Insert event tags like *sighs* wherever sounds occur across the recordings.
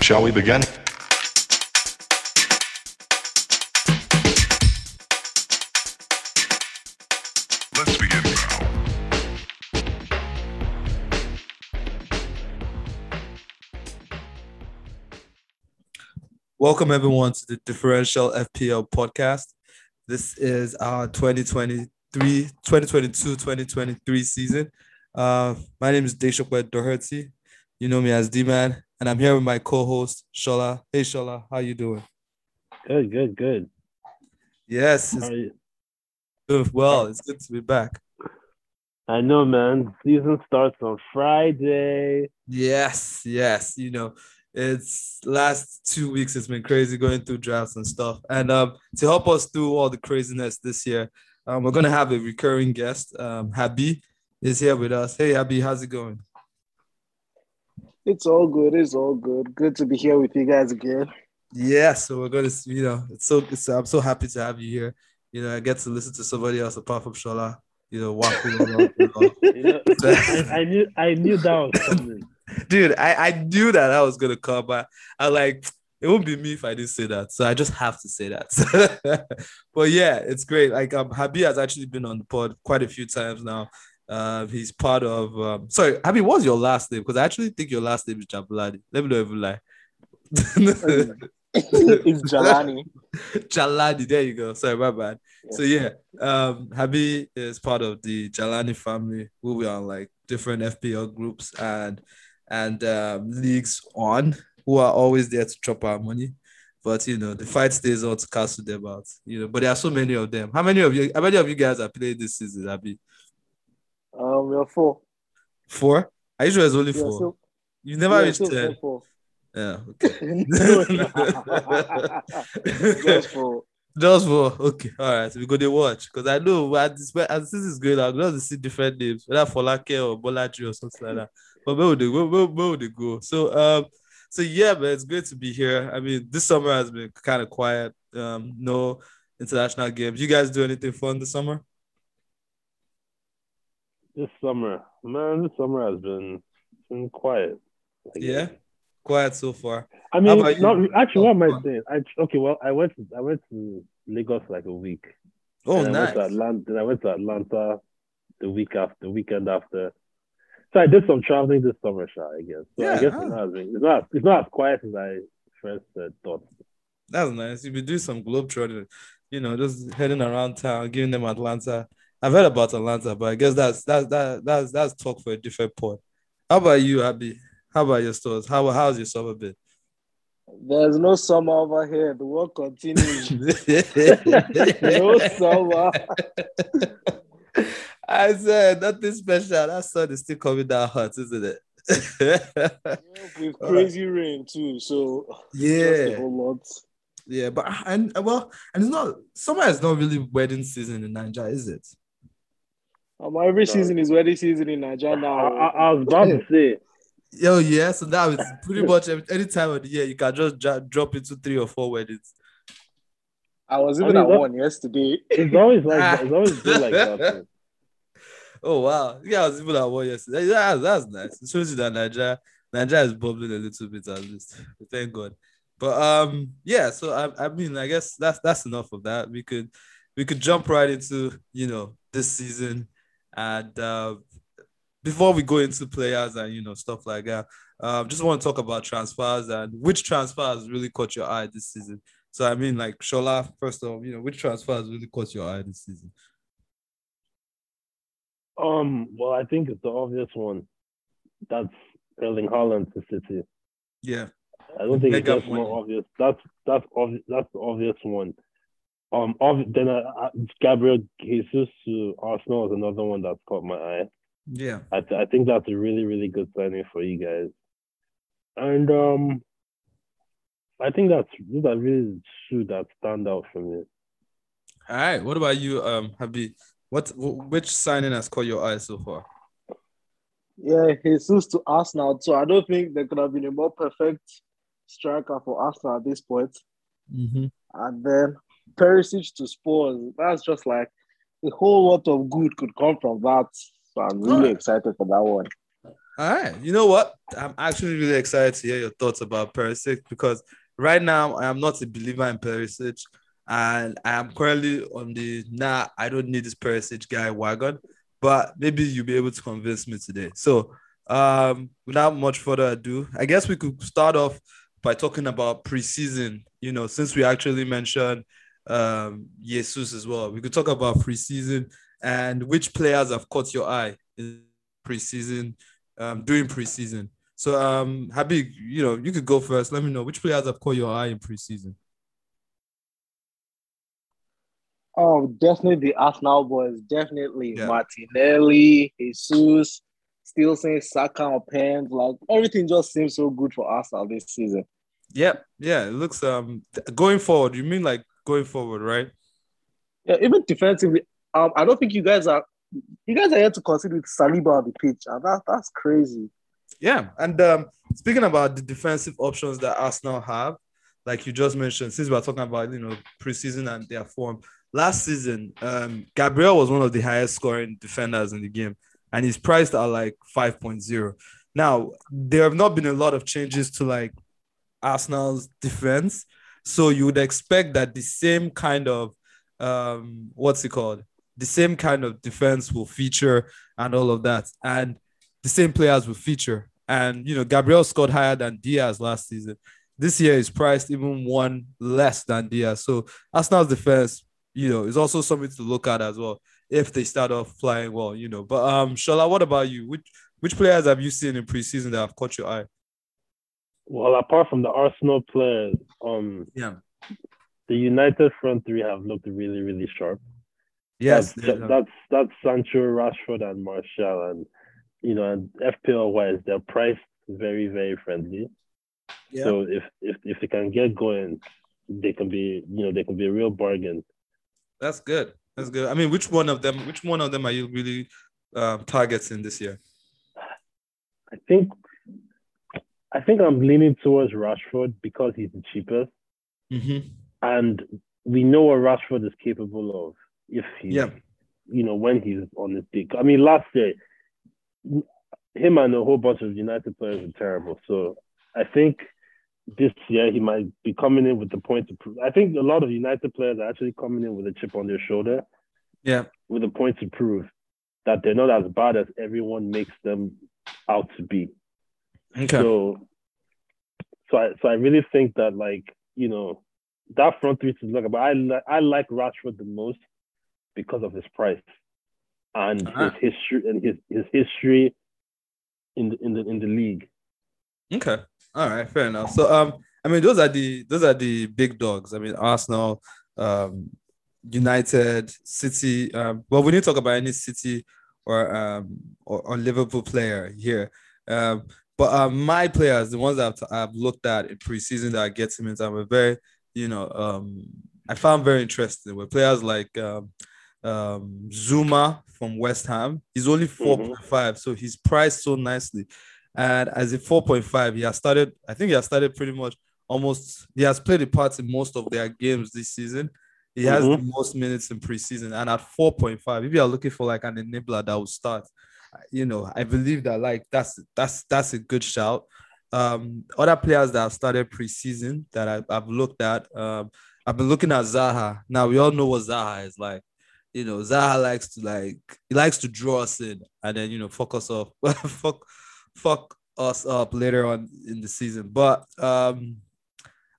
Shall we begin? Let's begin now. Welcome everyone to the Differential FPL podcast. This is our 2023, 2022-2023 season. Uh, my name is Deshokwet Doherty. You know me as D-Man, and I'm here with my co-host Shola. Hey Shola, how you doing? Good, good, good. Yes, How it's are you? good. Well, it's good to be back. I know, man. Season starts on Friday. Yes, yes. You know, it's last two weeks. It's been crazy going through drafts and stuff. And um, to help us through all the craziness this year, um, we're gonna have a recurring guest. Um, Habi is here with us. Hey, Habi, how's it going? It's all good. It's all good. Good to be here with you guys again. Yeah, so we're gonna, you know, it's so it's, I'm so happy to have you here. You know, I get to listen to somebody else apart from Shola. You know, you know. *laughs* You know, *laughs* I, I knew, I knew that was coming. *laughs* dude i i knew that i was gonna come but i like it won't be me if i didn't say that so i just have to say that but yeah it's great like um habi has actually been on the pod quite a few times now uh he's part of um sorry habi what's your last name because i actually think your last name is Jabulani. let me know if you lie *laughs* it's Jalani. *laughs* Jalani, there you go. Sorry, my bad. Yeah. So yeah, um, Habi is part of the Jalani family, who we are like different FPL groups and and um, leagues on, who are always there to chop our money. But you know, the fight stays on to cancel them out. You know, but there are so many of them. How many of you? How many of you guys are playing this season, Habi? Um, we're four. Four? Are you sure it's only four? so, you never reached ten. four. Yeah. Okay. *laughs* *laughs* Just four. *laughs* Just for okay, all right. So We go to watch because I know as this as this is going, I'm going to see different names, whether Folake or Bolaji or something like that. But where would they go? Where, where would they go? So um, so yeah, but it's great to be here. I mean, this summer has been kind of quiet. Um, no international games. You guys do anything fun this summer? This summer, man, this summer has been been quiet. Yeah, quiet so far. I mean, about you? actually. What am Oh, I saying? I okay. Well, I went. To, I went to Lagos like a week. Oh, and I nice. Went to Atlanta, then I went to Atlanta the week after, the weekend after. So I did some traveling this summer, Sha, I guess. So Yeah, I guess ah. it's, not as, it's not it's not as quiet as I first uh, thought. That's nice. You've been doing some globe trotting, you know, just heading around town, giving them Atlanta. I've heard about Atlanta, but I guess that's that's that that's that's talk for a different pod. How about you, Abby? How about your stores? How how's your summer been? There's no summer over here. The work continues. *laughs* *laughs* no summer. *laughs* I said nothing special. That sun is still coming down hot, isn't it? With crazy rain too. So yeah, a lot. yeah, but and well, and it's not summer is not really wedding season in Nigeria, is it? Um, every No. season is wedding season in Nigeria I, now. I, I was about to say, Yo, yeah. So now it's pretty much every, any time of the year you can just dra- drop into three or four weddings. I was I even mean, at that- one yesterday. it's always like that. It's always been like that. *laughs* Oh wow, yeah, I was even at one yesterday. Yeah, that's nice. It shows you that Nigeria, Nigeria is bubbling a little bit at least. *laughs* Thank God. But um, yeah. So I, I mean, I guess that's that's enough of that. We could we could jump right into you know this season, and uh, before we go into players and you know stuff like that, um, just want to talk about transfers and which transfers really caught your eye this season. So I mean, like Shola, first of all, you know, which transfers really caught your eye this season? Um, well, I think it's the obvious one. That's Erling Haaland to City. Yeah. I don't think it's just more obvious. That's that's obvious. That's the obvious one. Um, ob- then uh, uh, Gabriel Jesus to Arsenal is another one that's caught my eye. Yeah. I th- I think that's a really really good signing for you guys. And um, I think that's those are really two that stand out for me. All right. What about you, um, Habi? What which signing has caught your eye so far? Yeah, Jesus to Arsenal. So I don't think there could have been a more perfect striker for Arsenal at this point. Mm-hmm. And then Perisic to Spurs. That's just like a whole lot of good could come from that. So I'm really excited for that one. All right. You know what? I'm actually really excited to hear your thoughts about Perisic because right now I am not a believer in Perisic, and I am currently on the nah. I don't need this Perisic guy wagon, but maybe you'll be able to convince me today. So, um, without much further ado, I guess we could start off by talking about preseason. You know, since we actually mentioned um Jesus as well, we could talk about preseason and which players have caught your eye in preseason, um, during preseason. So, um, Habib, you know, you could go first. Let me know which players have caught your eye in preseason. Oh, definitely the Arsenal boys. Definitely Yeah. Martinelli, Jesus, still saying Saka or Pens. Like everything just seems so good for Arsenal this season. Yeah, yeah. It looks um going forward. You mean like going forward, right? Yeah, even defensively. Um, I don't think you guys are. You guys are here to consider with Saliba on the pitch, and that that's crazy. Yeah, and um, speaking about the defensive options that Arsenal have, like you just mentioned, since we're talking about you know preseason and their form, last season, um, Gabriel was one of the highest scoring defenders in the game, and he's priced at like 5.0. Now there have not been a lot of changes to like Arsenal's defense, so you would expect that the same kind of um, what's it called? The same kind of defense will feature and all of that, and the same players will feature. And you know, Gabriel scored higher than Dias last season. This year is priced even one less than Dias. So Arsenal's defense, you know, is also something to look at as well if they start off flying well, you know. But um, Shola, what about you? Which which players have you seen in preseason that have caught your eye? Well, apart from the Arsenal players, um, Yeah. the United front three have looked really, really sharp. Yes. that's, they- that's that's Sancho, Rashford, and Martial, and you know, and FPL wise, they're priced very, very friendly. Yeah. So if if if they can get going, they can be you know they can be a real bargain. That's good. That's good. I mean, which one of them? Which one of them are you really um, targeting this year? I think I think I'm leaning towards Rashford because he's the cheapest, Mm-hmm. and we know what Rashford is capable of if he, Yeah. you know, when he's on his peak. I mean, last year, him and a whole bunch of United players were terrible. So I think this year he might be coming in with the point to prove. I think a lot of United players are actually coming in with a chip on their shoulder, Yeah. with a point to prove that they're not as bad as everyone makes them out to be. Okay. So, so I so I really think that like you know that front three is look, but I li- I like Rashford the most because of his price and Ah. his history and his his history in the in the in the league. Okay. All right. Fair enough. So, um, I mean, those are the those are the big dogs. I mean, Arsenal, um, United, City. Um, well, we didn't talk about any City or um or, or Liverpool player here. Um, but um, my players, the ones that I've, I've looked at in preseason that I get him into, I'm a very, you know, um, I found very interesting. Were players like um, um, Zouma from West Ham. He's only four point five, so he's priced so nicely. And as a 4.5, he has started, I think he has started pretty much almost, he has played a part in most of their games this season. He has Mhm. the most minutes in preseason. And at 4.5, if you are looking for like an enabler that will start, you know, I believe that like that's that's that's a good shout. Um, other players that have started preseason that I, I've looked at, um, I've been looking at Zaha. Now we all know what Zaha is like. You know, Zaha likes to like he likes to draw us in and then you know fuck us off, *laughs* fuck fuck us up later on in the season. But um,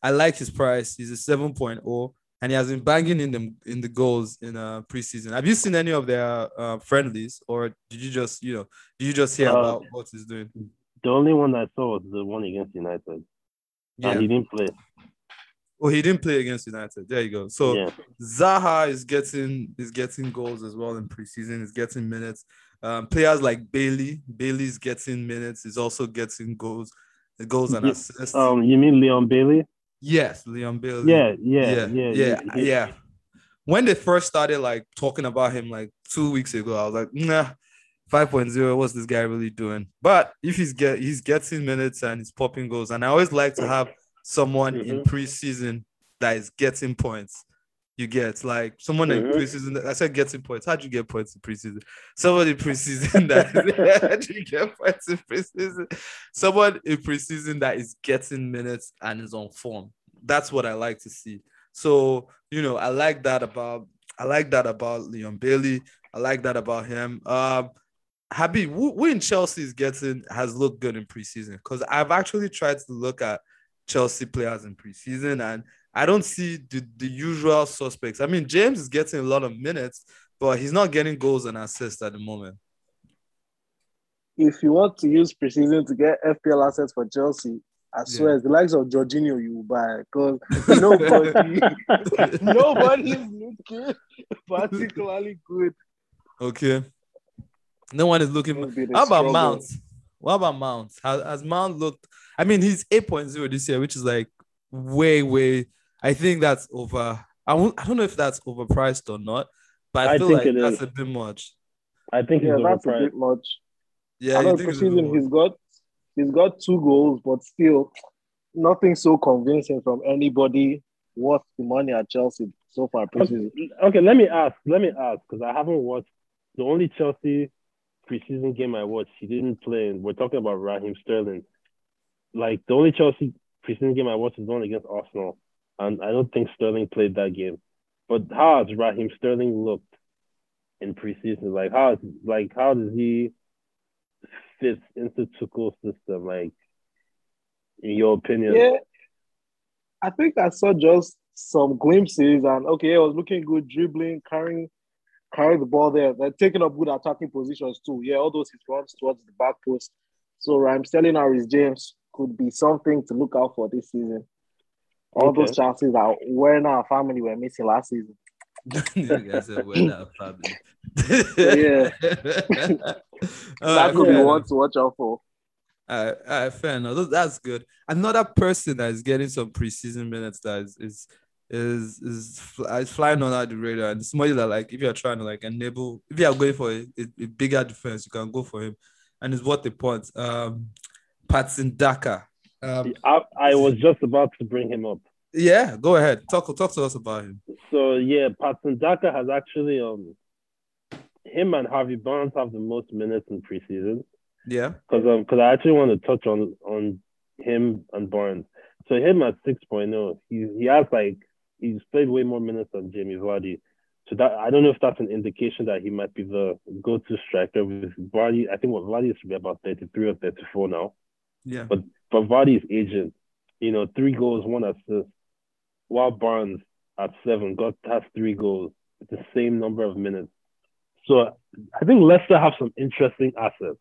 I like his price. He's a 7.0 and he has been banging in them in the goals in uh preseason. Have you seen any of their uh, friendlies or did you just you know did you just hear Uh, about what he's doing? The only one I saw was the one against United, Yeah. and he didn't play. Oh, he didn't play against United. There you go. So yeah, Zaha is getting is getting goals as well in preseason. He's getting minutes. Um, players like Bailey, Bailey's getting minutes. He's also getting goals, the goals and assists. um, you mean Leon Bailey? Yes, Leon Bailey. Yeah, yeah, yeah, yeah, yeah, yeah. When they first started like talking about him like two weeks ago, I was like, nah, 5.0, what's this guy really doing? But if he's get he's getting minutes and he's popping goals, and I always like to have someone in Mhm. preseason that is getting points. You get. Like someone in Mhm. preseason. I said getting points. How'd you get points in preseason? Someone in preseason that *laughs* how'd you get points in preseason? Someone in preseason that is getting minutes and is on form. That's what I like to see. So you know, I like that about I like that about Leon Bailey. I like that about him. Um, Habib, who, who in Chelsea is getting has looked good in preseason? Because I've actually tried to look at Chelsea players in preseason, and I don't see the, the usual suspects. I mean, James is getting a lot of minutes, but he's not getting goals and assists at the moment. If you want to use preseason to get FPL assets for Chelsea, I swear it's the likes of Jorginho you will buy because nobody, *laughs* nobody is looking particularly good. Okay. No one is looking. It's been a How about struggle. Mount? What about Mount? Has, has Mount looked? I mean, he's 8.0 this year, which is like way, way. I think that's over. I won't, I don't know if that's overpriced or not, but I, I feel think like it that's is. a bit much. I think Yeah, he's that's a bit much. Yeah, I know you think it's a bit preseason he's got he's got two goals, but still nothing so convincing from anybody worth the money at Chelsea so far preseason. Okay, let me ask. Let me ask because I haven't watched the only Chelsea preseason game I watched. He didn't play. And we're talking about Raheem Sterling. Like the only Chelsea preseason game I watched is the one against Arsenal, and I don't think Sterling played that game. But how has Raheem Sterling looked in preseason? Like how is like how does he fit into Tuchel's system? Like in your opinion? Yeah, I think I saw just some glimpses, and okay, it was looking good, dribbling, carrying, carrying the ball there, they're taking up good attacking positions too. Yeah, all those his runs towards the back post. So I'm telling Harris James could be something to look out for this season. All Okay. those chances that Werner and family were missing last season. *laughs* I said, we're not family. Yeah. *laughs* All that right, could be one to watch out for. All right, all right, fair enough. That's good. Another person that is getting some preseason minutes that is is is is, fly, is flying under the radar, and somebody that like if you're trying to like enable, if you are going for a, a, a bigger defense, you can go for him, and it's worth the point. Um, Patson Daka. Um, I, I was just about to bring him up. yeah, go ahead. Talk talk to us about him. So yeah, Patson Daka has actually um him and Harvey Barnes have the most minutes in preseason Yeah. because um because I actually want to touch on on him and Barnes. So him at 6.0, he he has like he's played way more minutes than Jamie Vardy. So that I don't know if that's an indication that he might be the go-to striker with Vardy. I think what Vardy should be about 33 or 34 now. Yeah. But but Vardy is aging. You know, three goals, one assist. While Barnes at seven got has three goals, with the same number of minutes. So I think Leicester have some interesting assets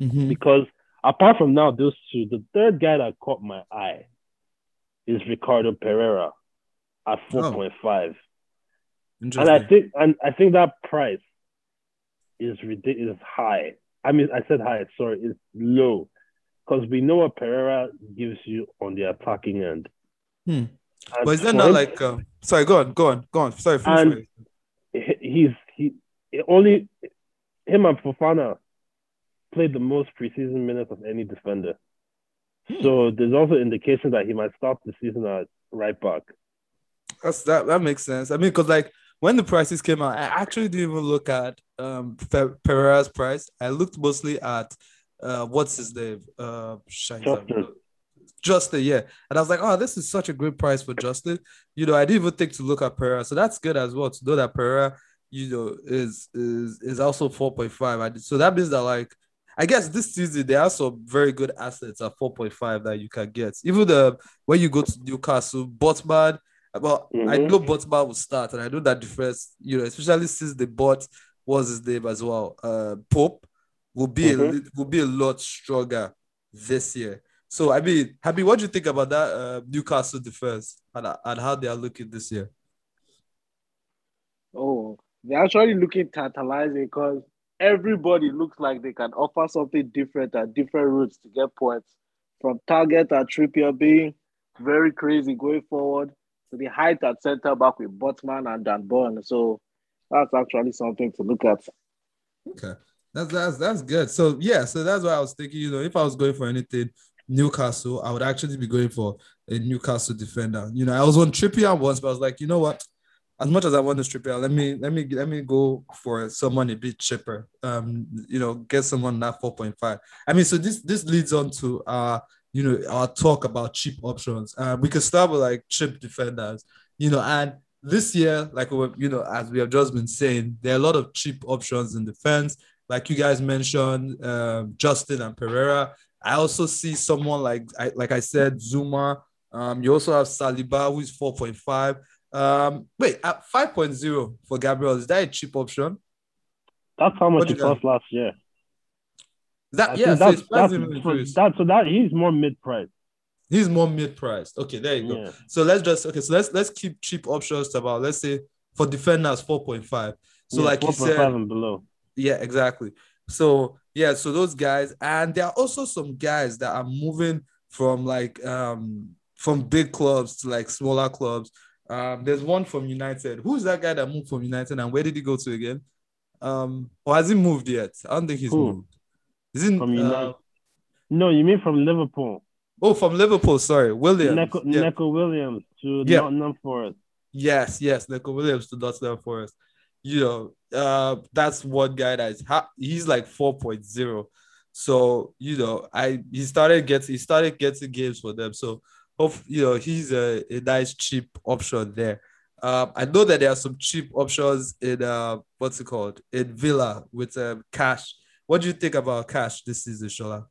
Mhm. because apart from now those two, the third guy that caught my eye is Ricardo Pereira at four point five, and I think and I think that price is ridiculous, is high. I mean, I said high. Sorry, it's low because we know what Pereira gives you on the attacking end. Hmm. And But is that not like? Uh, sorry, go on, go on, go on. Sorry. And- what you- he- he's he only him and Fofana played the most preseason minutes of any defender. Hmm. So there's also indication that he might start the season at right back. That's that. That makes sense. I mean, because like when the prices came out, I actually didn't even look at um Pereira's price. I looked mostly at uh what's his name? Uh, Justin. Justin, yeah. And I was like, oh, this is such a great price for Justin. You know, I didn't even think to look at Pereira. So that's good as well to know that Pereira, you know, is is is also 4.5. I So that means that like I guess this season there are some very good assets at 4.5 that you can get. Even the when you go to Newcastle, Botman, well, I Mhm. know Botman will start, and I know that defense, you know, especially since they bought what's his name as well, uh Pope will be a Mhm. lit- will be a lot stronger this year. So I mean, Happy, what do you think about that uh, Newcastle defense and, and how they are looking this year? Oh, they're actually looking tantalizing because everybody looks like they can offer something different at different routes to get points. From target at Trippier being very crazy going forward to the height at center back with Botman and Dan Burn. So that's actually something to look at. Okay, that's that's that's good. So yeah, so that's why I was thinking. You know, if I was going for anything Newcastle, I would actually be going for a Newcastle defender. You know, I was on Trippier once, but I was like, you know what? as much as I want to out, let me let me let me go for someone a bit cheaper. Um, you know, get someone that 4.5. I mean, so this this leads on to uh, you know, our talk about cheap options. Uh, we could start with like cheap defenders, you know, and this year, like you know, as we have just been saying, there are a lot of cheap options in defense. Like you guys mentioned, um, Justin and Pereira. I also see someone like I, like I said, Zouma. Um, you also have Saliba, who is 4.5. Um, wait, at 5.0 for Gabriel, is that a cheap option? That's how much it you cost last year. That I yeah, so that's, that's, for, that, so that he's more mid price. He's more mid-priced. Okay, there you go. Yeah. So let's just okay. So let's let's keep cheap options about let's say for defenders 4.5. So yeah, like you 4.5 said, and below. Yeah, exactly. So yeah, so those guys, and there are also some guys that are moving from like um from big clubs to like smaller clubs. Um, there's one from United. Who's that guy that moved from United and where did he go to again? Um, or has he moved yet? I don't think he's Who? moved. Is he From uh, United. No, you mean from Liverpool? oh from Liverpool? Sorry, Williams. Neco, yeah. Neco Williams to Yeah. Nottingham Forest. Yes, yes, Neco Williams to Nottingham Forest. You know, uh, that's one guy that is ha- he's like 4.0. So you know, I he started getting he started getting games for them. So hope you know he's a, a nice cheap option there. Um, I know that there are some cheap options in uh what's it called in Villa with um Cash. What do you think about Cash this season, Shola?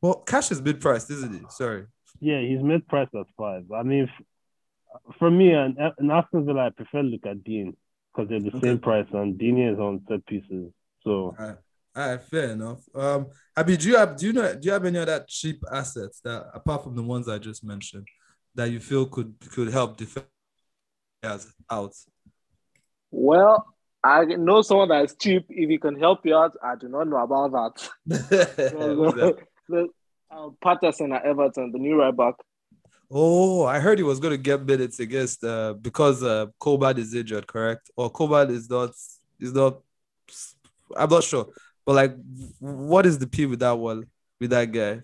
Well, Cash is mid priced, isn't it? Sorry. Yeah, he's mid price at five. I mean, for me, and in Aston Villa, I prefer look at Digne because they're the Okay. same price, and Digne is on set pieces. So All right. All right, fair enough. Um, Abby, do you have do you know do you have any other cheap assets that apart from the ones I just mentioned that you feel could could help defend us out? Well, I know someone that is cheap. If he can help you out, I do not know about that. Who's that? the, uh, Patterson at Everton, the new right back. Oh, I heard he was going to get minutes against uh because uh Kobad is injured, correct? Or Kobad is not is not. I'm not sure, but like, what is the P with that one with that guy?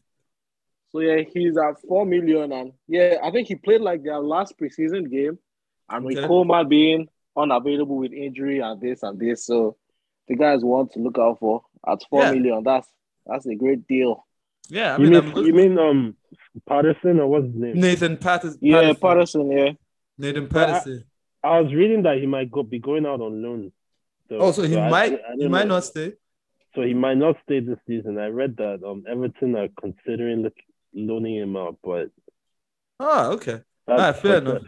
So yeah, he's at four million, and yeah, I think he played like their last preseason game, and with Okay. Coleman being unavailable with injury and this and this, so the guys want to look out for at four Yeah. million. That's that's a great deal. Yeah, I you mean, mean I'm you mean um Patterson or what's his name? Nathan Patterson. Yeah, Patterson. Yeah, Nathan But I- Patterson. I was reading that he might go be going out on loan. oh, so he I- might I he don't might know. not stay. So he might not stay this season. I read that um Everton are considering look, loaning him out, but Ah, okay. that's Ah, fair enough.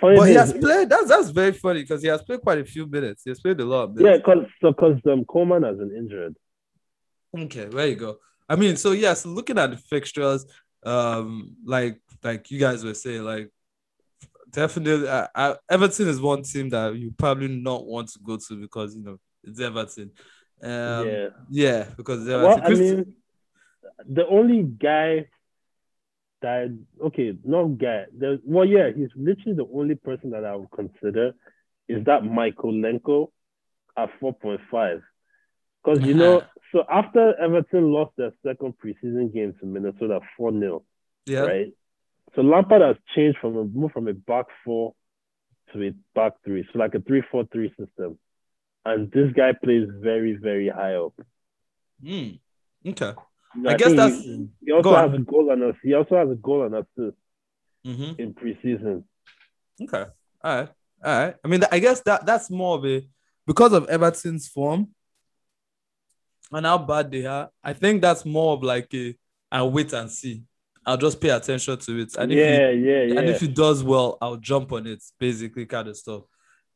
funny But he has played. That's that's very funny because he has played quite a few minutes. He has played a lot. Of yeah, because so because um Coleman has been injured. Okay, there you go. I mean, so yeah. So looking at the fixtures, um, like like you guys were saying, like definitely, uh, uh, Everton is one team that you probably not want to go to because you know it's Everton. Um, yeah. yeah, because it's Well, I mean, the only guy that okay, not guy. The, well, yeah, he's literally the only person that I would consider is that Mykolenko at four point five. Because you know, *laughs* so after Everton lost their second preseason game to Minnesota four 0 yeah, right? So Lampard has changed from a move from a back four to a back three, so like a three four three system. And this guy plays very very high up. Hmm. Okay. I, I guess that's he, he also has a goal and us. He also has a goal and assist Mhm. in preseason. Okay. All right. All right. I mean, I guess that that's more of a because of Everton's form and how bad they are. I think that's more of like a I'll wait and see. I'll just pay attention to it. And if yeah, yeah, yeah. and if he does well, I'll jump on it. Basically, kind of stuff.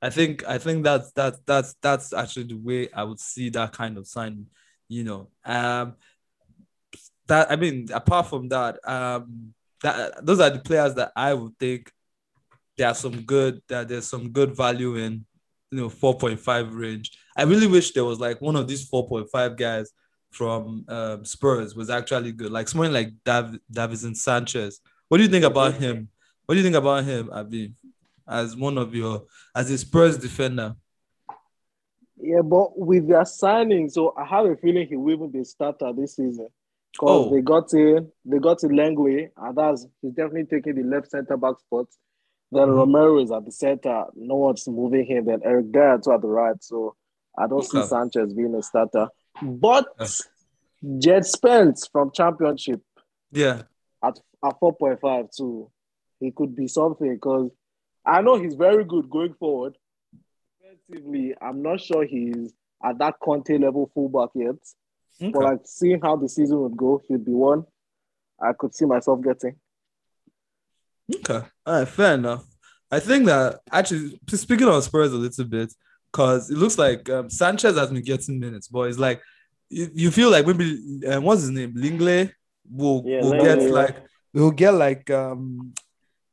I think I think that's that's that's that's actually the way I would see that kind of sign, You know, um, that I mean, apart from that, um, that those are the players that I would think there are some good that there's some good value in you know 4.5 range. I really wish there was like one of these 4.5 guys from um, Spurs was actually good, like someone like Dav- Davinson Sanchez. What do you think about him? What do you think about him, Abi, as one of your as a Spurs defender? yeah, but with their signing, so I have a feeling he will even be starter this season. Because Oh. they got in, they got in Lenglet, and that's he's definitely taking the left center back spot. Then Mhm. Romero is at the center. No one's moving him. Then Eric Dier too at the right. So I don't see Sanchez being a starter. But. Djed Spence from Championship Yeah. at at 4.5 too. He could be something because I know he's very good going forward. Defensively, I'm not sure he's at that Conte level fullback yet. Okay. But like seeing how the season would go, he'd be one I could see myself getting. Okay. All right, fair enough. I think that actually speaking of Spurs a little bit, because it looks like um, Sanchez has been getting minutes, but it's like you, you feel like maybe um, what's his name? Lenglet will, Yeah, will get yeah. like they'll get like um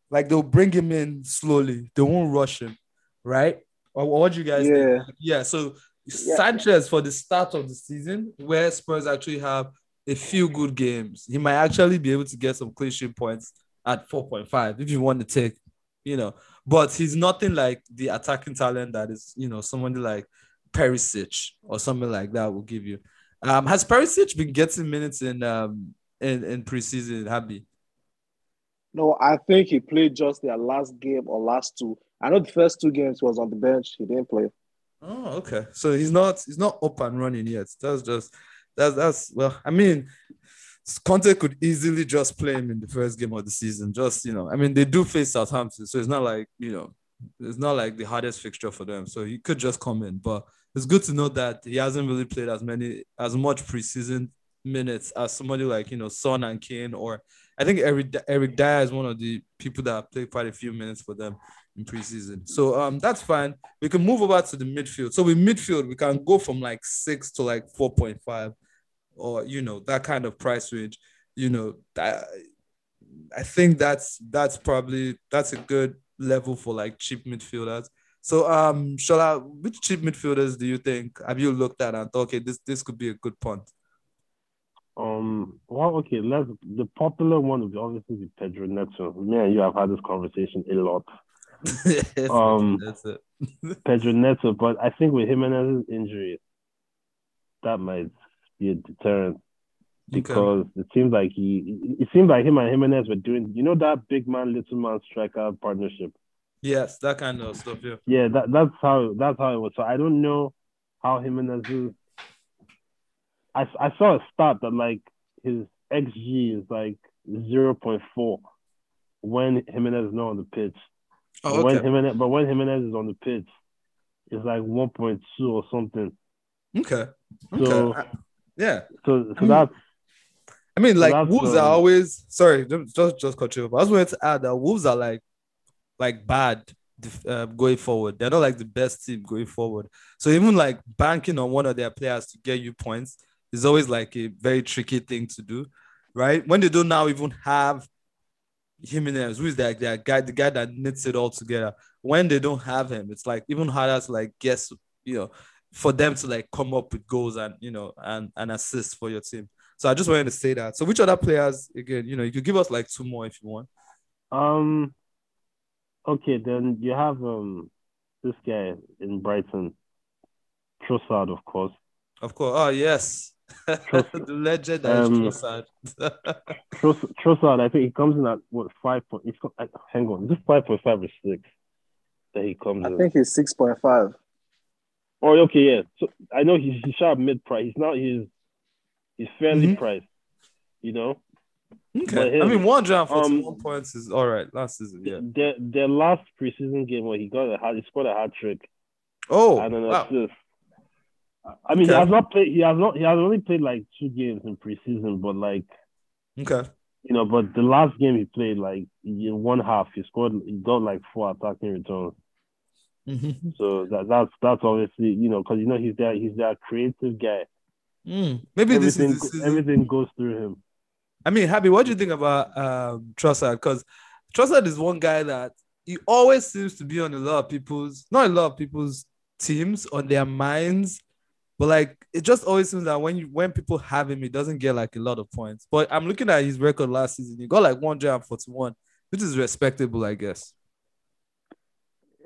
like they'll bring him in slowly. They won't rush him, right? Or what do you guys Yeah. think? Yeah. So. Sanchez for the start of the season, where Spurs actually have a few good games, he might actually be able to get some clean sheet points at 4.5 if you want to take, you know. But he's nothing like the attacking talent that is, you know, somebody like Perisic or something like that will give you. Um, has Perisic been getting minutes in um in, in preseason, Happy? No, I think he played just their last game or last two. I know the first two games was on the bench. He didn't play. Oh, okay. So he's not he's not up and running yet. That's just that's that's well, I mean, Conte could easily just play him in the first game of the season. Just you know, I mean, they do face Southampton, so it's not like you know, it's not like the hardest fixture for them. So he could just come in, but it's good to know that he hasn't really played as many as much preseason minutes as somebody like you know Son and Kane, or I think Eric Eric Dier is one of the people that played quite a few minutes for them in preseason. So um that's fine. We can move over to the midfield. So with midfield, we can go from like six to like 4.5 or you know that kind of price range. You know, that I think that's that's probably that's a good level for like cheap midfielders. So um Shola, which cheap midfielders do you think have you looked at and thought okay this this could be a good punt? Um. Well, okay. Let's. The popular one would obviously be Pedro Neto. Me and you have had this conversation a lot. *laughs* Um, that's it. Pedro Neto, but I think with Jimenez's injury, that might be a deterrent because it seems like he. It seems like him and Jimenez were doing. You know that big man, little man striker partnership. Yes, that kind of stuff. Yeah. Yeah, that that's how that's how it was. So I don't know how Jimenez. I I saw a stat that like his xG is like zero point four when Jimenez is not on the pitch. Oh, But when okay. Jimenez, but when Jimenez is on the pitch, it's like one point two or something. Okay. Okay. So- I- yeah. So so Mm. that's I mean, like that's, Wolves are um, always sorry, just just, cut you off. I was wanted to add that Wolves are like like bad uh, going forward. They're not like the best team going forward. So even like banking on one of their players to get you points is always like a very tricky thing to do, right? When they don't now even have Jimenez, who is that, that guy, the guy that knits it all together. When they don't have him, it's like even harder to like guess, you know, for them to like come up with goals and you know and and assists for your team. So I just wanted to say that. So which other players again? You know, you could give us like two more if you want. um okay. Then you have um this guy in Brighton, Trossard, of course. Of course. Oh yes, *laughs* the legend that is Um, Trossard. *laughs* Tross- Trossard, I think he comes in at what five point. He's, co- hang on, is it five point five or six that he comes I in? think he's 6.5. Oh, okay, yeah. So I know he's he's sharp mid price. He's not. He's he's fairly Mhm. priced. You know, But okay. I him, mean, one hundred forty-one um, one points is all right last season. Yeah. their their last preseason game where he got a hat, he scored a hat trick Oh, and an wow. assist. I mean, he has not played. He has not. He has only played like two games in preseason, but like Okay. you know, but the last game he played, like in one half, he scored. He got like four attacking returns. Mhm. So that that's that's obviously you know because you know he's that he's that creative guy. Mm. Maybe this everything is the season. everything goes through him. I mean, Happy, what do you think about um Trossard? Because Trossard is one guy that he always seems to be on a lot of people's, not a lot of people's teams, on their minds. But like it just always seems that when you when people have him, he doesn't get like a lot of points. But I'm looking at his record last season. He got like 141, which is respectable, I guess.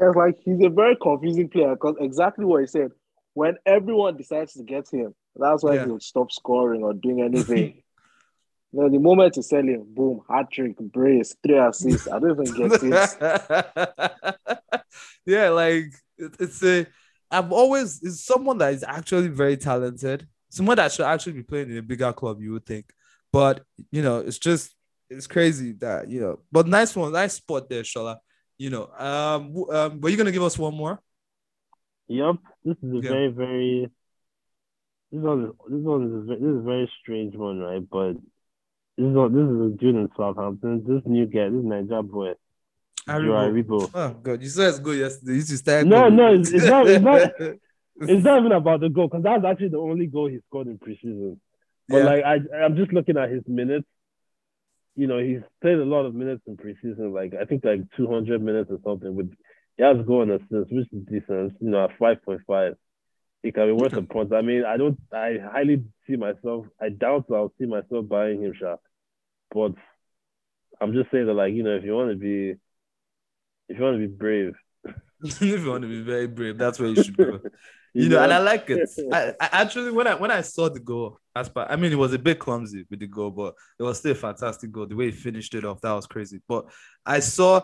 It's like he's a very confusing player because exactly what he said. When everyone decides to get him, that's why Yeah. he'll stop scoring or doing anything. *laughs* No, the moment to sell him, boom, hat trick, brace, three assists. I don't even get it. *laughs* yeah, like it's a. I've always it's someone that is actually very talented. Someone that should actually be playing in a bigger club, you would think. But you know, it's just it's crazy that you know. But nice one, nice spot there, Shola. You know, um, um, were you gonna give us one more? Yup, this is a Yeah. very, very. This one, is, this one is a, this is a very strange one, right? But this is this is a dude in Southampton. This new guy, this Niger boy, Aribo. Oh god, you said it's good yesterday. You start. No, going. no, it's- it's not- it's not- *laughs* It's not even about the goal because that's actually the only goal he scored in preseason. But yeah. like, I, I'm just looking at his minutes. You know, he's played a lot of minutes in preseason. Like, I think like 200 minutes or something. With he has goal and assists, which is decent. You know, at 5.5, he can be worth a point. I mean, I don't. I highly see myself. I doubt I'll see myself buying him, Sha. But I'm just saying that, like, you know, if you want to be, if you want to be brave, *laughs* if you want to be very brave, that's where you should go. *laughs* you know, and I like it. *laughs* I, I actually when I when I saw the goal, as per, I mean, it was a bit clumsy with the goal, but it was still a fantastic goal. The way he finished it off, that was crazy. But I saw,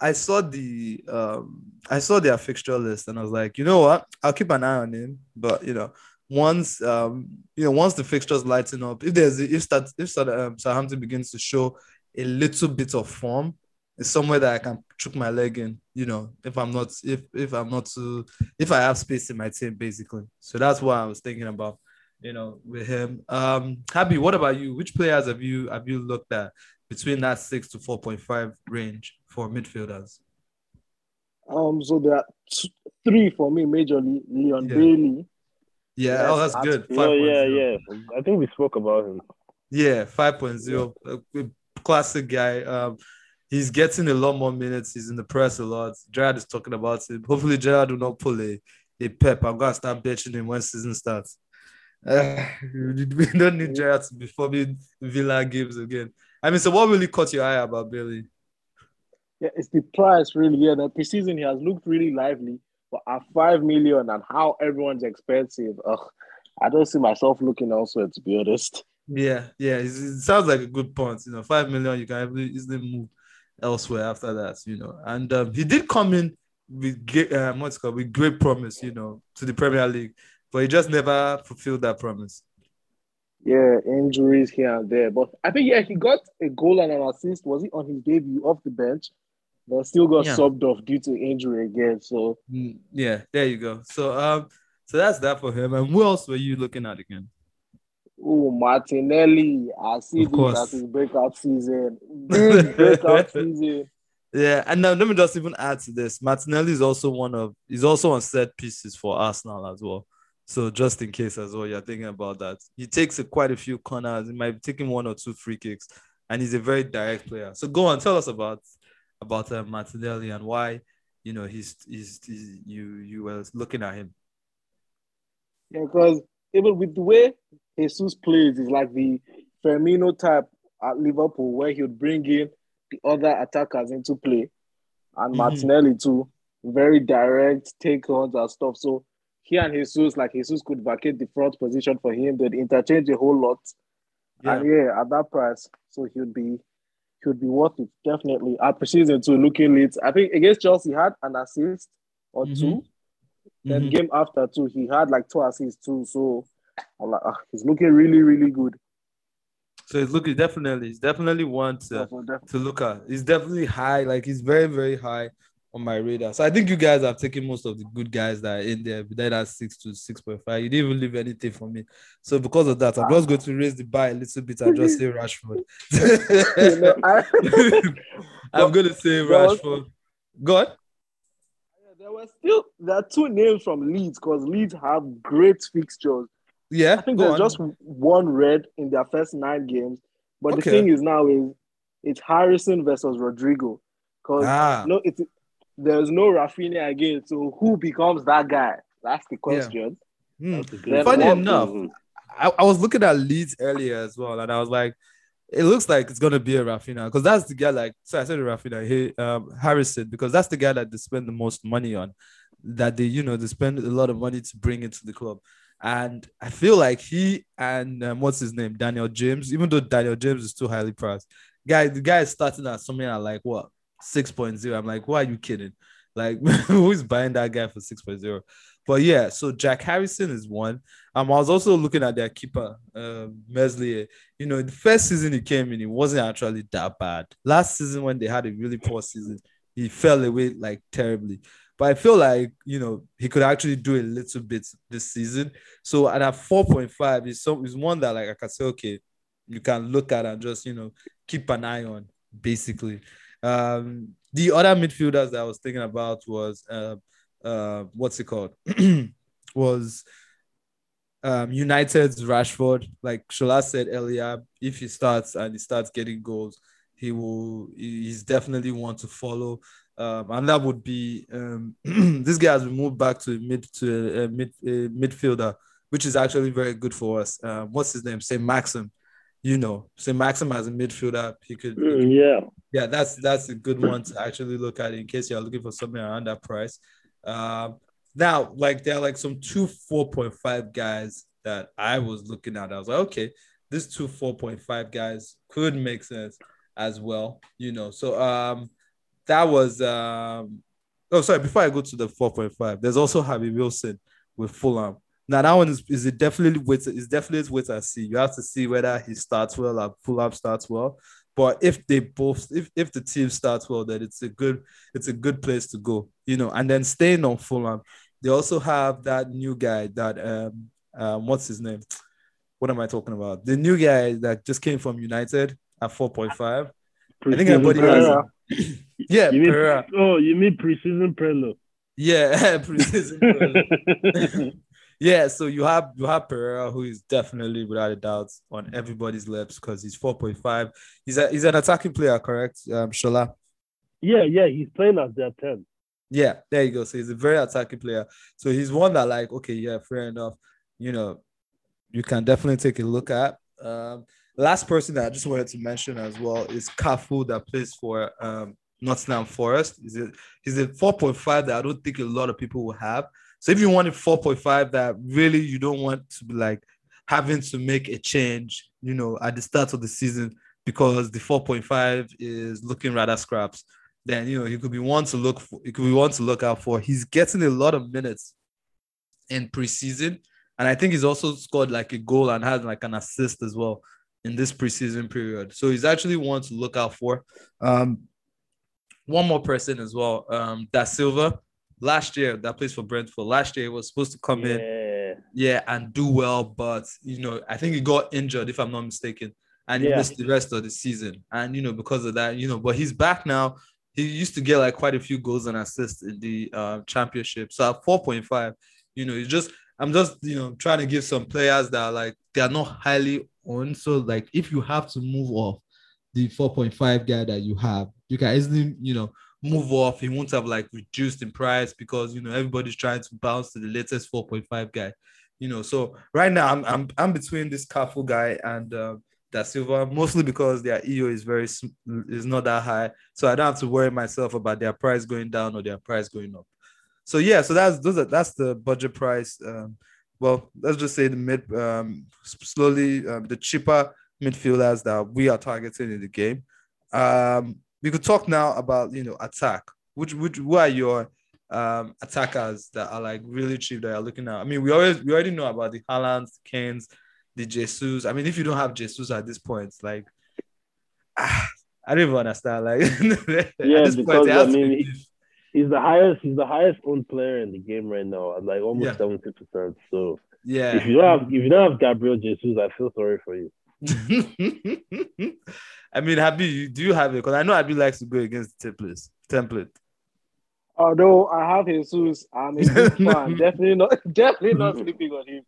I saw the um, I saw their fixture list, and I was like, you know what, I'll keep an eye on him. But you know, once um, you know, once the fixtures lighten up, if there's if that if um, Southampton begins to show a little bit of form, it's somewhere that I can chuck my leg in. You know, if I'm not if if I'm not too if I have space in my team, basically. So that's what I was thinking about, you know, with him. Um, Happy, what about you? Which players have you have you looked at between that six to four point five range for midfielders? Um, so there are t- three for me majorly. Leon Yeah. Bailey. Yeah, oh, that's Yes, good. Oh yeah, 5.0. yeah. I think we spoke about him. Yeah, 5.0. A- a classic guy. Um, he's getting a lot more minutes. He's in the press a lot. Gerrard is talking about it. Hopefully, Gerrard will not pull a, a pep. I'm gonna start benching him when season starts. Uh, *laughs* we don't need Gerrard to be forming Villa games again. I mean, so what really caught your eye about Bailey? Yeah, it's the price really. Yeah, the preseason he has looked really lively, but at five million and how everyone's expensive, ugh, I don't see myself looking elsewhere to be honest. Yeah, yeah, it sounds like a good point. You know, five million, you can easily move elsewhere after that. You know, and um, he did come in with great, um, what's called with great promise. You know, to the Premier League, but he just never fulfilled that promise. Yeah, injuries here and there, but I think yeah, he got a goal and an assist. Was he on his debut off the bench? But still got Yeah. subbed off due to injury again. So Mm, Yeah, there you go. So um, so that's that for him. And who else were you looking at again? Oh, Martinelli. I see Of this course. as his breakout season. Big *laughs* breakout season. Yeah, and now let me just even add to this. Martinelli is also one of he's also on set pieces for Arsenal as well. So just in case as well, you're thinking about that. He takes a, quite a few corners. He might be taking one or two free kicks, and he's a very direct player. So go on, tell us about about uh, Martinelli and why you know he's, he's he's you you were looking at him. Yeah, because even with the way Jesus plays, is like the Firmino type at Liverpool, where he would bring in the other attackers into play, and Mhm. Martinelli too, very direct take ons and stuff. So he and Jesus, like Jesus, could vacate the front position for him. They'd interchange a whole lot, Yeah, and yeah, at that price, so he would be. He would be worth it, definitely. At preseason too, looking lit. I think against Chelsea he had an assist or Mhm. two. Then Mhm. game after too, he had like two assists too. So I'm like, ah, he's looking really, really good. So he's looking definitely, he's definitely one to, So def- to look at. He's definitely high, like he's very, very high on my radar. So I think you guys have taken most of the good guys that are in there, but that six to six point five. You didn't even leave anything for me. So because of that, I'm just going to raise the bar a little bit and just say *laughs* Rashford. You I- *laughs* I'm gonna say There was- Rashford. God. there were still there are two names from Leeds because Leeds have great fixtures. Yeah, I think there's on. just one red in their first nine games. But Okay. the thing is now is it's Harrison versus Rodrigo. Because ah, no, it's there's no Raphinha again. So who becomes that guy? That's the question. hmm. That's a Funny enough, Mhm. I, I was looking at Leeds earlier as well, and I was like, it looks like it's gonna be a Raphinha because that's the guy. Like, so I said Raphinha, he um Harrison, because that's the guy that they spend the most money on, that they you know they spend a lot of money to bring into the club, And I feel like he and um, what's his name, Daniel James, even though Daniel James is too highly priced, guy, the guy is starting at something at like what 6.0. I'm like, why are you kidding? Like, *laughs* who's buying that guy for 6.0? But yeah, so Jack Harrison is one. Um, I was also looking at their keeper, um, Meslier. You know, the first season he came in, he wasn't actually that bad. Last season, when they had a really poor season, he fell away like terribly. But I feel like you know he could actually do a little bit this season. So and at 4.5 is some is one that like I can say, okay, you can look at and just you know keep an eye on, basically. Um, the other midfielders that I was thinking about was uh, uh, what's it called? *clears throat* was um, United's Rashford. Like Shola said earlier, if he starts and he starts getting goals, he will. He's definitely one to follow. Um, and that would be um, *clears throat* this guy has moved back to mid to a mid a midfielder, which is actually very good for us. Um, what's his name? Saint Maxim. You know, Saint Maxim as a midfielder, he could. Mm, yeah. Yeah, that's that's a good one to actually look at in case you're looking for something around that price. Um, now, like there are like some two 4.5 guys that I was looking at. I was like, okay, this two 4.5 guys could make sense as well, you know. So um that was um oh sorry, before I go to the 4.5, there's also Harry Wilson with Fulham. Now that one is, is it definitely wait is definitely wait and see. You have to see whether he starts well or Fulham starts well. But if they both, if if the team starts well, then it's a good it's a good place to go, you know. And then staying on Fulham, they also have that new guy that um um what's his name? What am I talking about? The new guy that just came from United at four point five. I think everybody has. yeah, You mean, Pereira. oh, you mean preseason Prelo? Yeah, *laughs* preseason. *laughs* yeah, so you have you have Pereira, who is definitely without a doubt on everybody's lips because he's 4.5. He's a he's an attacking player, correct? Um Shola. Yeah, yeah, he's playing as their 10. Yeah, there you go. So he's a very attacking player. So he's one that, like, okay, yeah, fair enough. You know, you can definitely take a look at. Um, last person that I just wanted to mention as well is Cafu that plays for um Nottingham Forest. He's a he's a 4.5 that I don't think a lot of people will have. So if you wanted 4.5 that really you don't want to be like having to make a change, you know, at the start of the season because the 4.5 is looking rather scraps, then you know he could be one to look for. He could be one to look out for. He's getting a lot of minutes in preseason, and I think he's also scored like a goal and has like an assist as well in this preseason period. So he's actually one to look out for. Um, one more person as well, um, Dasilva. Last year, that plays for Brentford. Last year, he was supposed to come in Yeah. yeah, and do well, but you know, I think he got injured, if I'm not mistaken, and he Yeah. missed the rest of the season. And you know, because of that, you know, but he's back now. He used to get like quite a few goals and assists in the uh, championship. So at 4.5, you know, it's just I'm just you know trying to give some players that are like they are not highly owned. So like if you have to move off the 4.5 guy that you have, you can easily, you know, move off. He won't have like reduced in price because you know everybody's trying to bounce to the latest 4.5 guy. You know, so right now I'm I'm, I'm between this Carrefour guy and uh, Dasilva, mostly because their EO is very is not that high, so I don't have to worry myself about their price going down or their price going up. So yeah, so that's those are that's the budget price. Um, well, let's just say the mid um, slowly um, the cheaper midfielders that we are targeting in the game. Um, we could talk now about you know attack. Which which who are your um attackers that are like really cheap that you're looking at? I mean, we always we already know about the Haalands, Kanes, the Jesus. I mean, if you don't have Jesus at this point, like ah, *sighs* I don't even understand. Like Yeah, *laughs* at this because, I mean, He's the highest. He's the highest owned player in the game right now, at like almost Yeah. seventy percent. So yeah. if you don't have, if you don't have Gabriel Jesus, I feel sorry for you. *laughs* I mean, Habi, you do you have it? Because I know Habi likes to go against the templates. Template. Although I have Jesus, I'm a big fan. *laughs* definitely not, *laughs* definitely not sleeping on him.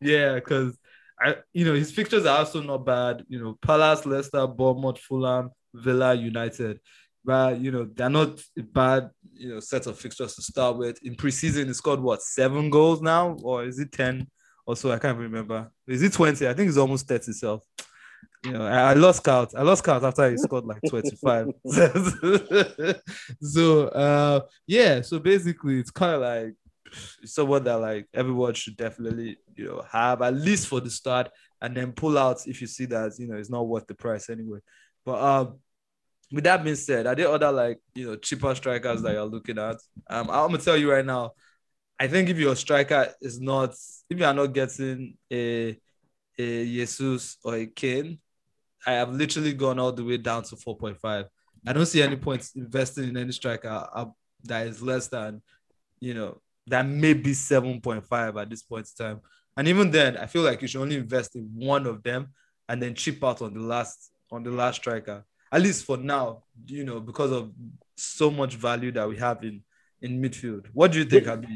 Yeah, because I, you know, his fixtures are also not bad. You know, Palace, Leicester, Bournemouth, Fulham, Villa, United. But you know, they're not bad, you know, set of fixtures to start with. In preseason, he scored what seven goals now, or is it ten? or so? I can't remember. Is it twenty? I think it's almost thirty. Self. You know, I, I lost count. I lost count after he scored like 25. *laughs* *laughs* so uh yeah, so basically it's kind of like it's someone that like everyone should definitely you know have at least for the start, and then pull out if you see that you know it's not worth the price anyway. But um, with that being said, are there other like you know cheaper strikers that you're looking at? Um, I'm gonna tell you right now. I think if your striker is not, if you are not getting a a Jesus or a Kane, I have literally gone all the way down to 4.5. I don't see any points investing in any striker uh, that is less than, you know, that may be 7.5 at this point in time. And even then, I feel like you should only invest in one of them and then chip out on the last on the last striker. At least for now, you know, because of so much value that we have in in midfield. What do you think, Habib?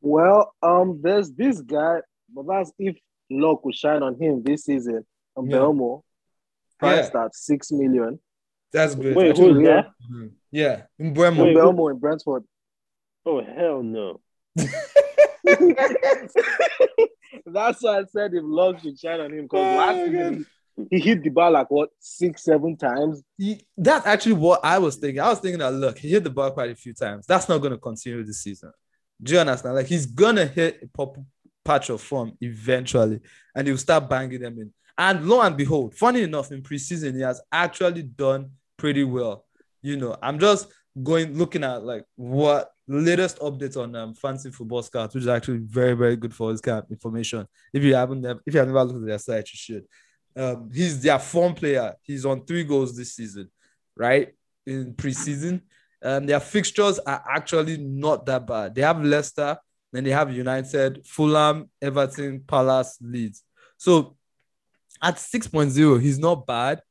Well, um, there's this guy, but that's if luck will shine on him this season. Um, Yeah. Belmo, priced at six million. That's good. Wait, Actually, who's that? mhm. Yeah, Mbeumo. Wait, Belmo in Brentford. Oh hell no. *laughs* *laughs* That's why I said if luck should shine on him because Oh, last God. season he hit the ball like what six, seven times. He- that's actually what I was thinking. I was thinking that look, he hit the ball quite a few times. That's not going to continue this season. Do you understand? Like he's gonna hit a pop patch of form eventually, and he'll start banging them in. And lo and behold, funny enough, in preseason he has actually done pretty well. You know, I'm just going looking at like what latest updates on um, Fantasy Football Scouts, which is actually very very good for this kind of information. If you haven't, if you have never looked at their site, you should. Um, he's their form player. He's on three goals this season, right? In preseason. Um, their fixtures are actually not that bad. They have Leicester, then they have United, Fulham, Everton, Palace, Leeds. So at 6.0, he's not bad,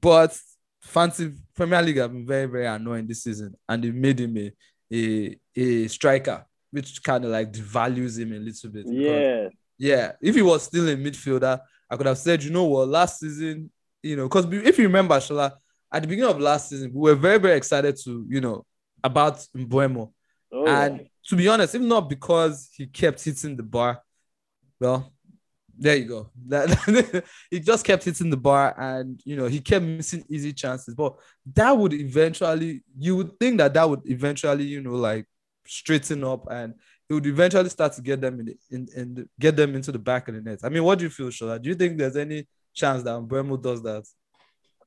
but Fantasy Premier League have been very, very annoying this season, and they made him a, a, a striker, which kind of like devalues him a little bit. Yeah. yeah, if he was still a midfielder, I could have said, you know what, last season, you know, because if you remember, Shola, at the beginning of last season, we were very, very excited to, you know, about Mbeumo. Oh, And to be honest, if not because he kept hitting the bar, well, there you go. *laughs* That he just kept hitting the bar, and you know he kept missing easy chances. But that would eventually, you would think that that would eventually, you know, like straighten up, and he would eventually start to get them in, the, in, in the, get them into the back of the net. I mean, what do you feel, Shola? Do you think there's any chance that Bremo does that?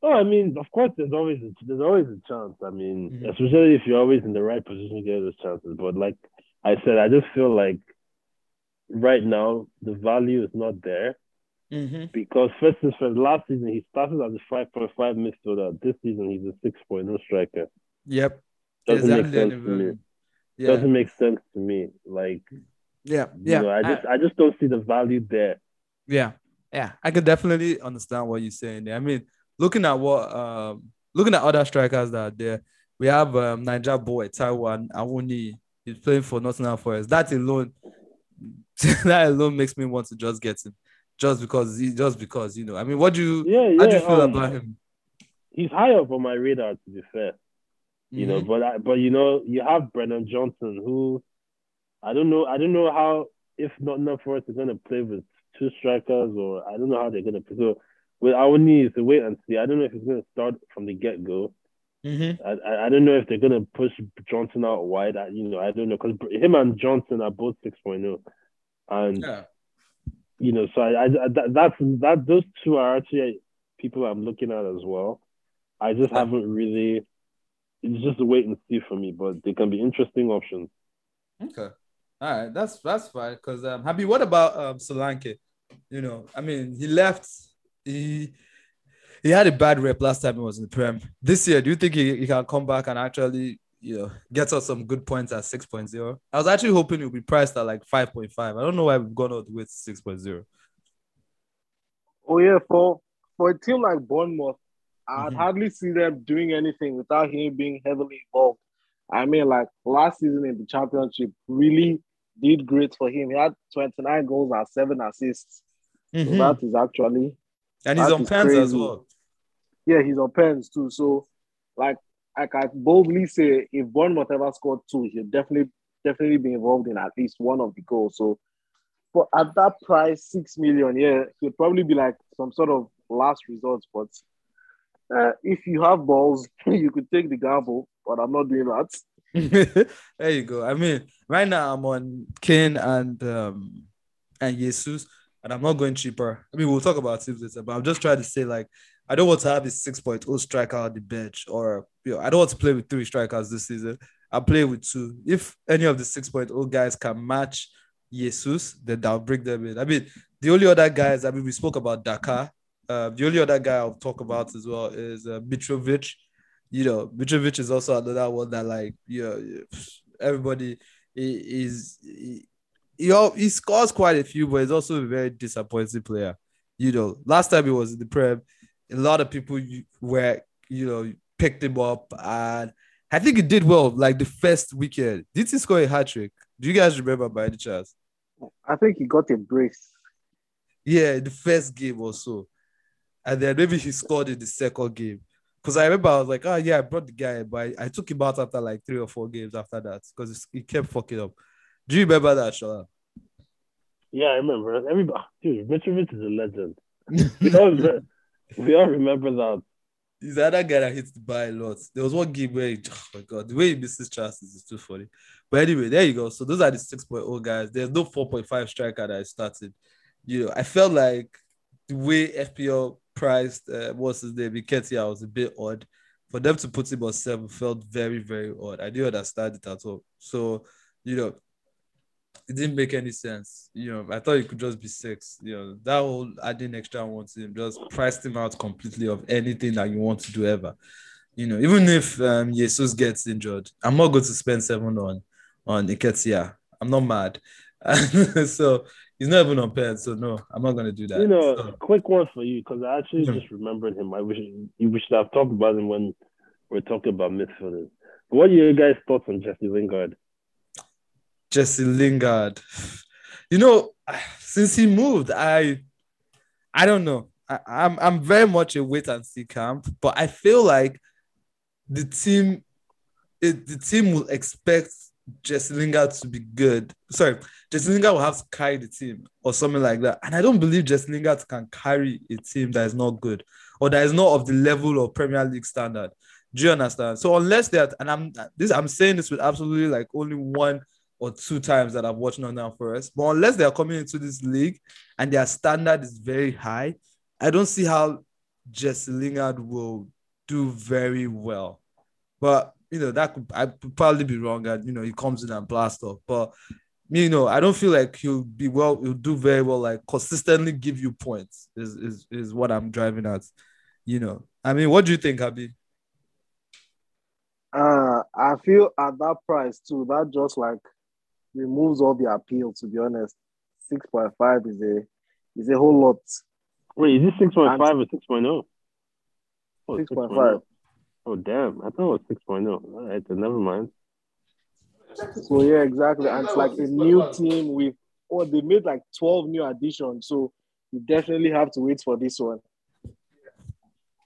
Oh, I mean, of course, there's always a, there's always a chance. I mean, Mhm. especially if you're always in the right position, you get those chances. But like I said, I just feel like right now the value is not there Mm-hmm. because first and first, last season he started as a 5.5 midfielder. This season he's a 6.0 striker. Yep. Doesn't make sense to me. Yeah. Doesn't make sense to me. Like, yeah. you Yeah. know, I just I just don't see the value there. Yeah, yeah, I can definitely understand what you're saying there. I mean, looking at what um looking at other strikers that are there, we have um Niger boy Taiwo Awoniyi. He's playing for Nottingham Forest. That alone, *laughs* that alone makes me want to just get him, just because he just because you know. I mean, what do you Yeah, yeah. how do you feel um, about him? He's high up on my radar, to be fair. You know. Mhm. But I, but you know, you have Brennan Johnson, who I don't know. I don't know how if Nottingham Forest is going to play with two strikers, or I don't know how they're going to play. So with our needs, to wait and see. I don't know if it's going to start from the get go. Mhm. I, I don't know if they're going to push Johnson out wide. I, you know, I don't know because him and Johnson are both 6.0, and yeah, you know, so I, I that, that's that those two are actually people I'm looking at as well. I just haven't really. It's just a wait and see for me, but they can be interesting options. okay, all right, that's that's fine. Because um, Habi, what about um Solanke? You know, I mean, he left. He he had a bad rep last time he was in the Prem. This year, do you think he, he can come back and actually, you know, get us some good points at 6.0? I was actually hoping it would be priced at like 5.5. I don't know why we've gone all the way to 6.0. Oh yeah, for for a team like Bournemouth, I'd Mhm. hardly see them doing anything without him being heavily involved. I mean, like last season in the championship, really did great for him. He had 29 goals and seven assists. So Mhm. that is actually And he's on pens as well. yeah, he's on pens too. So like I can boldly say if Bournemouth ever scored two, he'll definitely definitely be involved in at least one of the goals. So for at that price, six million, yeah, he'll probably be like some sort of last resort. But uh, if you have balls, *laughs* you could take the gamble, but I'm not doing that. *laughs* there you go. I mean, right now I'm on Kane and um and Jesus, and I'm not going cheaper. I mean, we'll talk about teams later, but I'm just trying to say like I don't want to have a 6.0 striker on the bench, or you know, I don't want to play with three strikers this season. I play with two. If any of the 6.0 guys can match Jesus, then I'll bring them in. I mean, the only other guys, I mean, we spoke about Dakar. Uh, the only other guy I'll talk about as well is uh, Mitrovic. You know, Mitrovic is also another one that, like, you know, everybody is. He, he, he scores quite a few, but he's also a very disappointing player. You know, last time he was in the Prem, a lot of people were, you know, picked him up, and I think he did well. Like the first weekend, did he score a hat trick? Do you guys remember by any chance? I think he got a brace. Yeah, the first game or so. And then maybe he scored in the second game. Because I remember I was like, oh, yeah, I brought the guy, but I, I took him out after like three or four games after that because he kept fucking up. Do you remember that, Shola? Yeah, I remember. Everybody, dude, Mitrovic is a legend. we, all, we all remember that. He's the other guy that hits the bar a lot. There was one game where, he, oh my god, the way he misses chances is too funny. But anyway, there you go. So those are the 6.0 guys. There's no 4.5 striker that I started. You know, I felt like the way FPL priced uh, what's his name, Nketiah was a bit odd. For them to put him on seven felt very, very odd. I didn't understand it at all. So, you know, it didn't make any sense. You know, I thought it could just be six. You know, that whole adding extra one to him just priced him out completely of anything that you want to do ever. You know, even if um Jesus gets injured, I'm not going to spend seven on on Nketiah. I'm not mad. *laughs* so he's not even on pen. So no, I'm not gonna do that. You know, so, quick one for you because I actually just remembered him. I wish you should have talked about him when we're talking about midfielders. What are your guys' thoughts on Jesse Lingard? Jesse Lingard. You know, since he moved, I I don't know. I, I'm I'm very much a wait and see camp, but I feel like the team it, the team will expect Jesse Lingard to be good. Sorry, Jesse Lingard will have to carry the team or something like that. And I don't believe Jesse Lingard can carry a team that is not good or that is not of the level of Premier League standard. Do you understand? So unless that, and I'm this, I'm saying this with absolutely like only one or two times that I've watched Nottingham Forest, but unless they are coming into this league and their standard is very high, I don't see how Jesse Lingard will do very well. But you know, that could I could probably be wrong, and you know, he comes in and blast off. But you know, I don't feel like he'll be well, he'll do very well, like consistently give you points is is, is what I'm driving at. You know, I mean, what do you think, Habi? Uh, I feel at that price too, that just like removes all the appeal, to be honest. 6.5 is a is a whole lot. Wait, is this 6.5 or 6.0? Oh, 6.5. Oh damn! I thought it was 6.0. All right, then never mind. So yeah, exactly. And it's like a new team with oh they made like 12 new additions. So you definitely have to wait for this one.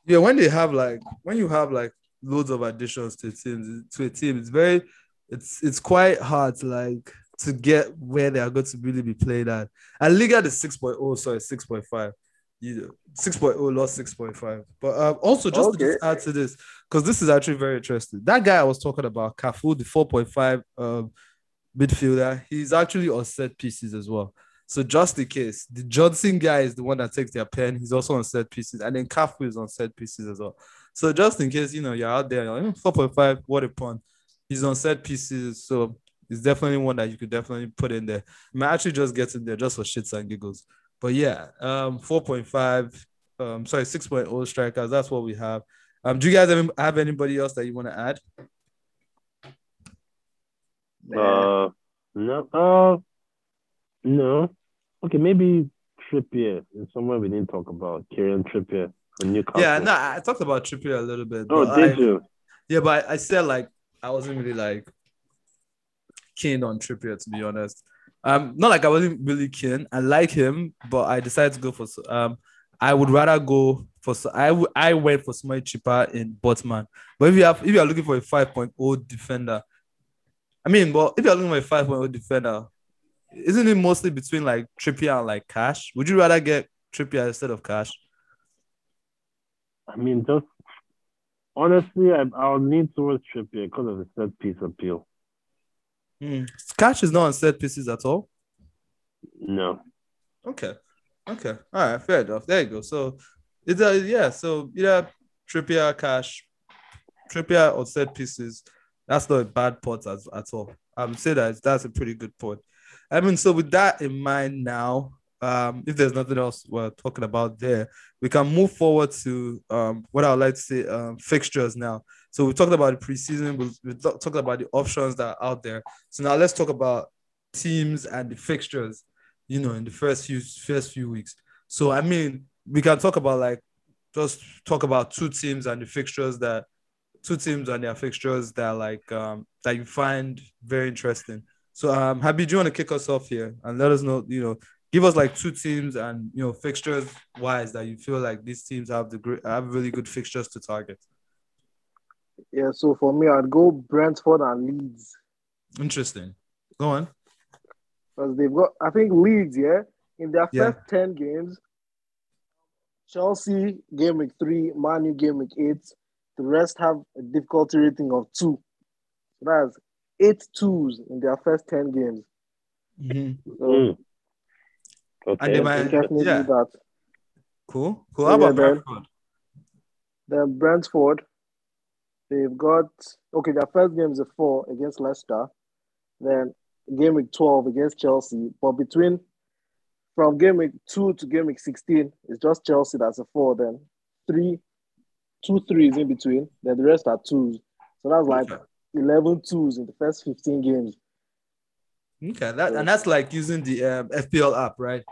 Yeah, when they have like when you have like loads of additions to a team to a team, it's very it's it's quite hard to like to get where they are going to really be played at. And Liga is 6.0, sorry, 6.5 you know, 6.0 lost 6.5. But um, also just okay. to just add to this, because this is actually very interesting. That guy I was talking about, Cafu, the 4.5 um, midfielder, he's actually on set pieces as well. So just in case, the Johnson guy is the one that takes their pen. He's also on set pieces, and then Cafu is on set pieces as well. So just in case, you know, you're out there, you're like, 4.5, what a pun. He's on set pieces, so it's definitely one that you could definitely put in there. I might actually just get in there just for shits and giggles. But yeah, um, 4.5, um, sorry, 6.0 strikers. That's what we have. Um, do you guys have, have anybody else that you want to add? Uh, no, uh, no. Okay, maybe Trippier is somewhere we didn't talk about. Kieran Trippier from Newcastle. Yeah, no, I talked about Trippier a little bit. Oh, did I, you? Yeah, but I, I said like I wasn't really like keen on Trippier to be honest. Um, not like I wasn't really keen. I like him, but I decided to go for um. I would rather go for I, w- I went for somebody cheaper in Botman. But if you have if you are looking for a 5.0 defender, I mean, but if you're looking for a 5.0 defender, isn't it mostly between like Trippier and like Cash? Would you rather get Trippier instead of Cash? I mean, just Honestly, I, I'll lean towards Trippier because of the set piece appeal. Mm. Cash is not on set pieces at all. No. Okay. Okay. All right. Fair enough. There you go. So it's a yeah. So yeah, Trippier, Cash, Trippier or set pieces. That's not a bad pot as, at all. I'm say that that's a pretty good point. I mean, so with that in mind now, um, if there's nothing else we're talking about there, we can move forward to um, what I would like to say um, fixtures now. So we talked about the preseason, we, we talked about the options that are out there. So now let's talk about teams and the fixtures, you know, in the first few first few weeks. So I mean, we can talk about like just talk about two teams and the fixtures that two teams and their fixtures that like um that you find very interesting. So um Habi, do you want to kick us off here and let us know, you know, give us like two teams and you know fixtures wise that you feel like these teams have the great have really good fixtures to target. Yeah, so for me, I'd go Brentford and Leeds Interesting. Go on. because they've got. I think Leeds, yeah, in their Yeah. first ten games, Chelsea game week three, Man U game week eight. The rest have a difficulty rating of two. So that's eight twos in their first ten games. Mhm. So Mm. Okay. And they might- definitely yeah. that. Cool. Cool. How Yeah, about then- Brentford? Then Brentford, they've got okay. Their first game is a four against Leicester. Then game week twelve against Chelsea. But between from game week two to game week sixteen, it's just Chelsea that's a four. Then three, two threes in between. Then the rest are twos. So that's like Okay. 11 twos in the first fifteen games. Okay, that and that's like using the um, FPL app, right?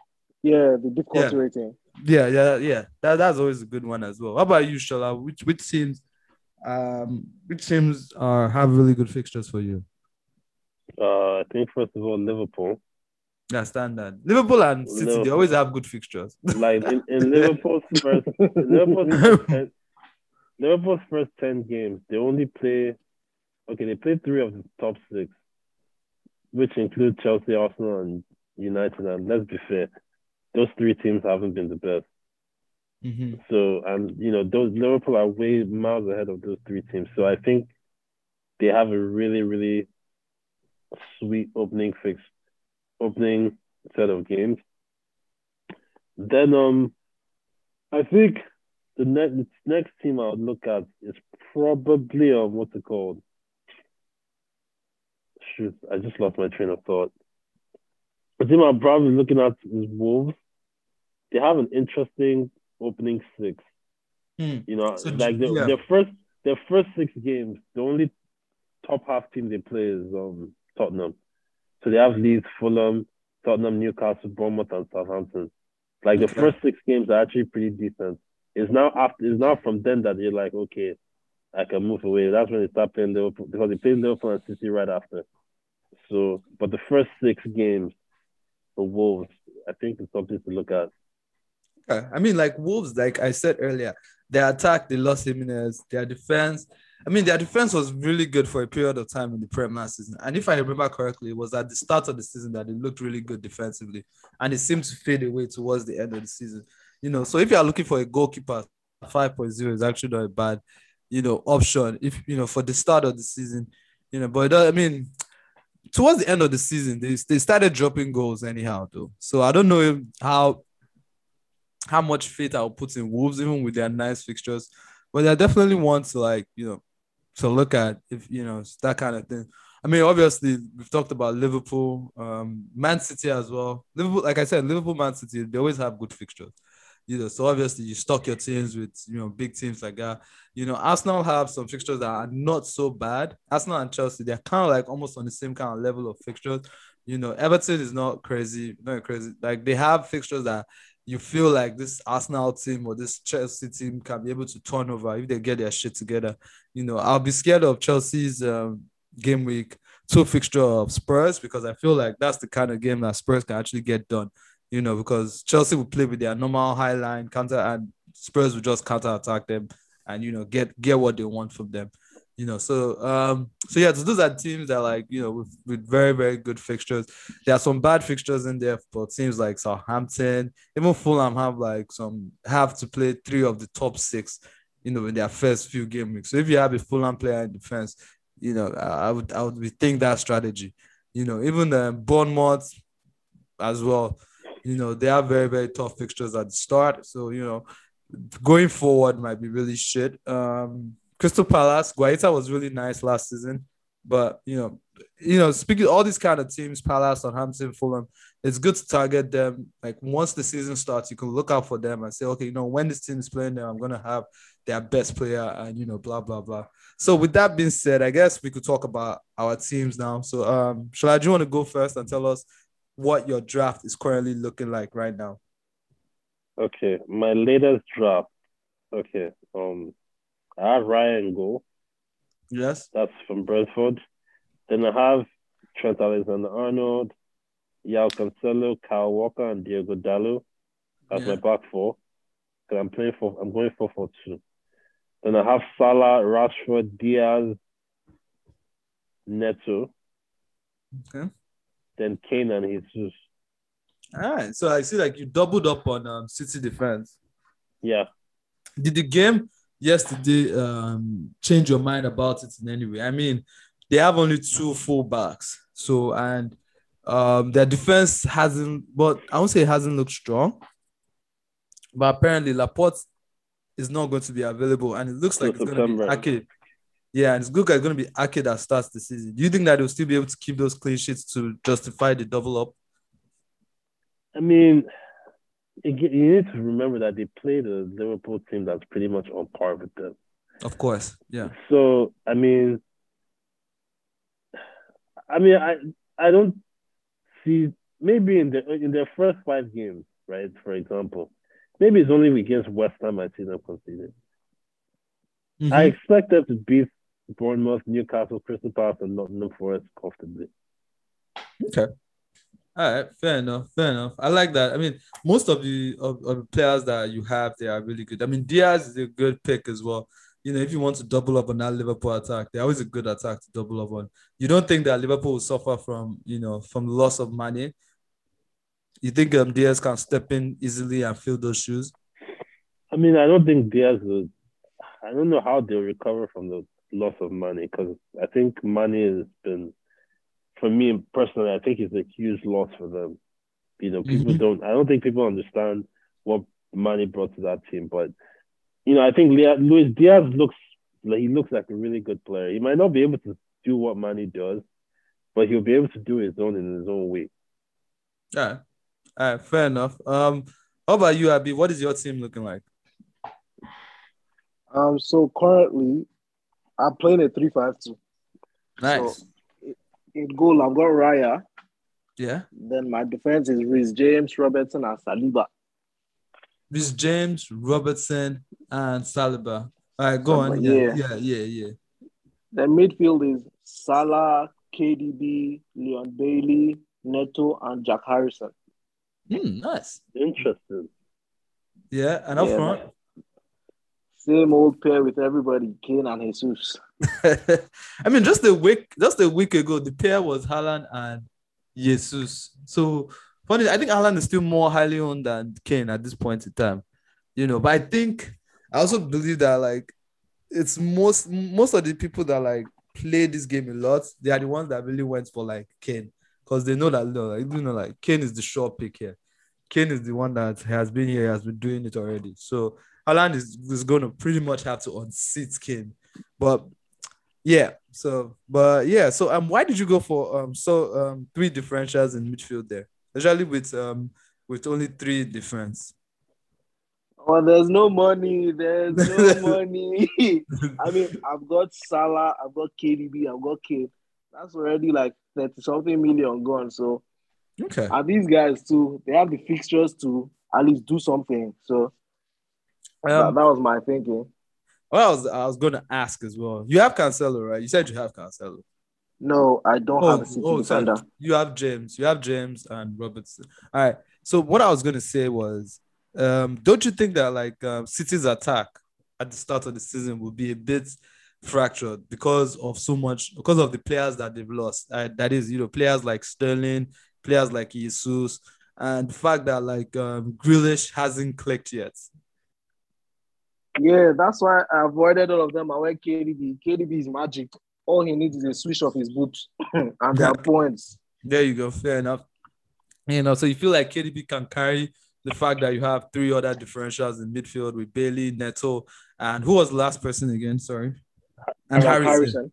Yeah, the difficulty Yeah. rating. Yeah, yeah, yeah. That, that's always a good one as well. How about you, Shola? Which which teams, um, which teams are have really good fixtures for you? Uh, I think first of all, Liverpool. Yeah, standard. Liverpool and City, they always have good fixtures. Like in, in *laughs* Liverpool's first, Liverpool's *laughs* ten, Liverpool's first ten games, they only play. Okay, they play three of the top six, which include Chelsea, Arsenal, and United. And let's be fair, those three teams haven't been the best. Mhm. So, and you know, those Liverpool are way miles ahead of those three teams. So I think they have a really, really sweet opening fix, opening set of games. Then, um, I think the next next team I would look at is probably um, what's it called? Shoot, I just lost my train of thought. The team I'm probably looking at is Wolves. They have an interesting opening six. Hmm. You know, So, like the, yeah. their first their first six games, the only top half team they play is um Tottenham. So they have Leeds, Fulham, Tottenham, Newcastle, Bournemouth, and Southampton. Like the Okay. first six games are actually pretty decent. It's now after it's now from then that you're like, okay, I can move away. That's when they start playing Liverpool because they played Liverpool and City right after. So, but the first six games for Wolves, I think it's something to look at. I mean, like Wolves, like I said earlier, their attack, they lost Jimenez. Their defense, I mean, their defense was really good for a period of time in the Premier season. And if I remember correctly, it was at the start of the season that they looked really good defensively. And it seemed to fade away towards the end of the season. You know, so if you are looking for a goalkeeper, 5.0 is actually not a bad, you know, option. If you know, for the start of the season, you know, but I mean, towards the end of the season, they, they started dropping goals anyhow, though. So I don't know how how much faith I'll put in Wolves, even with their nice fixtures. But I definitely want to like, you know, to look at if you know that kind of thing. I mean, obviously we've talked about Liverpool, um, Man City as well. Liverpool, like I said, Liverpool, Man City, they always have good fixtures. You know, so obviously you stock your teams with you know big teams like that. You know, Arsenal have some fixtures that are not so bad. Arsenal and Chelsea, they're kind of like almost on the same kind of level of fixtures. You know, Everton is not crazy, not crazy. Like they have fixtures that you feel like this Arsenal team or this Chelsea team can be able to turn over if they get their shit together. You know, I'll be scared of Chelsea's um, game week two fixture of Spurs because I feel like that's the kind of game that Spurs can actually get done. You know, because Chelsea will play with their normal high line counter and Spurs will just counter attack them and you know get get what they want from them. You know, so um, so yeah, so those are teams that like you know with, with very very good fixtures. There are some bad fixtures in there for teams like Southampton, even Fulham have like some have to play three of the top six you know, in their first few game weeks. So if you have a Fulham player in defense, you know, I, I would I would rethink that strategy. You know, even the Bournemouth as well. You know, they have very very tough fixtures at the start. So you know, going forward might be really shit. Um, Crystal Palace, Guaita was really nice last season, but you know, you know, speaking all these kind of teams, Palace, Southampton, Fulham, it's good to target them. Like once the season starts, you can look out for them and say, okay, you know, when this team is playing them, I'm gonna have their best player, and you know, blah blah blah. So with that being said, I guess we could talk about our teams now. So um, Shola do you want to go first and tell us what your draft is currently looking like right now? Okay, my latest draft. Okay, um, I have Ryan Go. Yes. That's from Brentford. Then I have Trent Alexander Arnold, João Cancelo, Kyle Walker, and Diogo Dalot. That's Yeah. my back four. Because I'm playing for I'm going four for two. Then I have Salah, Rashford, Diaz, Neto. Okay. Then Kane and Jesus. All right. So I see like you doubled up on um, City defense. Yeah. Did the game yesterday um, change your mind about it in any way? I mean, they have only two fullbacks. So and um, their defense hasn't, but I won't say it hasn't looked strong. But apparently Laporte is not going to be available, and it looks like it's going to be. Ake. Yeah, and it's good. It's going to be Ake that starts the season. Do you think that they'll still be able to keep those clean sheets to justify the double up? I mean, you you need to remember that they played a Liverpool team that's pretty much on par with them. Of course. Yeah. So I mean, I mean, I I don't see maybe in the in their first five games, right? For example, maybe it's only against West Ham I see them conceded. Mhm. I expect them to beat Bournemouth, Newcastle, Crystal Palace, and Nottingham Forest comfortably. Okay. All right, fair enough. Fair enough. I like that. I mean, most of the of, of the players that you have, they are really good. I mean, Diaz is a good pick as well. You know, if you want to double up on that Liverpool attack, they're always a good attack to double up on. You don't think that Liverpool will suffer from, you know, from loss of Mané? You think um, Diaz can step in easily and fill those shoes? I mean, I don't think Diaz will. I don't know how they'll recover from the loss of Mané because I think Mané has been, for me personally, I think it's a huge loss for them. You know, people Mhm. don't. I don't think people understand what Mané brought to that team. But you know, I think Luis Diaz looks like he looks like a really good player. He might not be able to do what Mané does, but he'll be able to do his own in his own way. All right. All right, fair enough. Um, how about you, Habi? What is your team looking like? Um, so currently, I'm playing a three-five-two. Nice. In goal, I've got Raya. yeah. Then my defense is Reece James, Robertson, and Saliba. This James, Robertson, and Saliba. All right, go on. Saliba, Yeah, yeah. yeah, yeah, yeah. The midfield is Salah, KDB, Leon Bailey, Neto, and Jack Harrison. Hmm, nice. Interesting. Yeah, and up Yeah, front. Same old pair with everybody, Kane and Jesus. *laughs* I mean, just a week, just a week ago, the pair was Haaland and Jesus. So funny, I think Haaland is still more highly owned than Kane at this point in time. You know, but I think I also believe that like it's most most of the people that like play this game a lot, they are the ones that really went for like Kane. Because they know that like, you know, like Kane is the sure pick here. Kane is the one that has been here, has been doing it already. So Haaland is, is going to pretty much have to unseat Kane. But yeah, so but yeah, so um, why did you go for um so um three differentials in midfield there, especially with um with only three difference? Well, there's no money. There's no *laughs* money. I mean, I've got Salah, I've got KDB, I've got Kane. That's already like 30 something million gone. So, Okay, and these guys too, they have the fixtures to at least do something. So, that, um, that was my thinking. What I was I was going to ask as well. You have Cancelo, right? You said you have Cancelo. No, I don't Oh, have a City oh, sorry. You have James. You have James and Robertson. All right. So what I was gonna say was, um, don't you think that like um, City's attack at the start of the season will be a bit fractured because of so much because of the players that they've lost? Uh, that is, you know, players like Sterling, players like Jesus, and the fact that like um, Grealish hasn't clicked yet. Yeah, that's why I avoided all of them. I went KDB. KDB is magic. All he needs is a switch of his boots *laughs* and their points. There you go. Fair enough. You know, so you feel like KDB can carry the fact that you have three other differentials in midfield with Bailey, Neto, and who was the last person again? Sorry. And Like Harrison.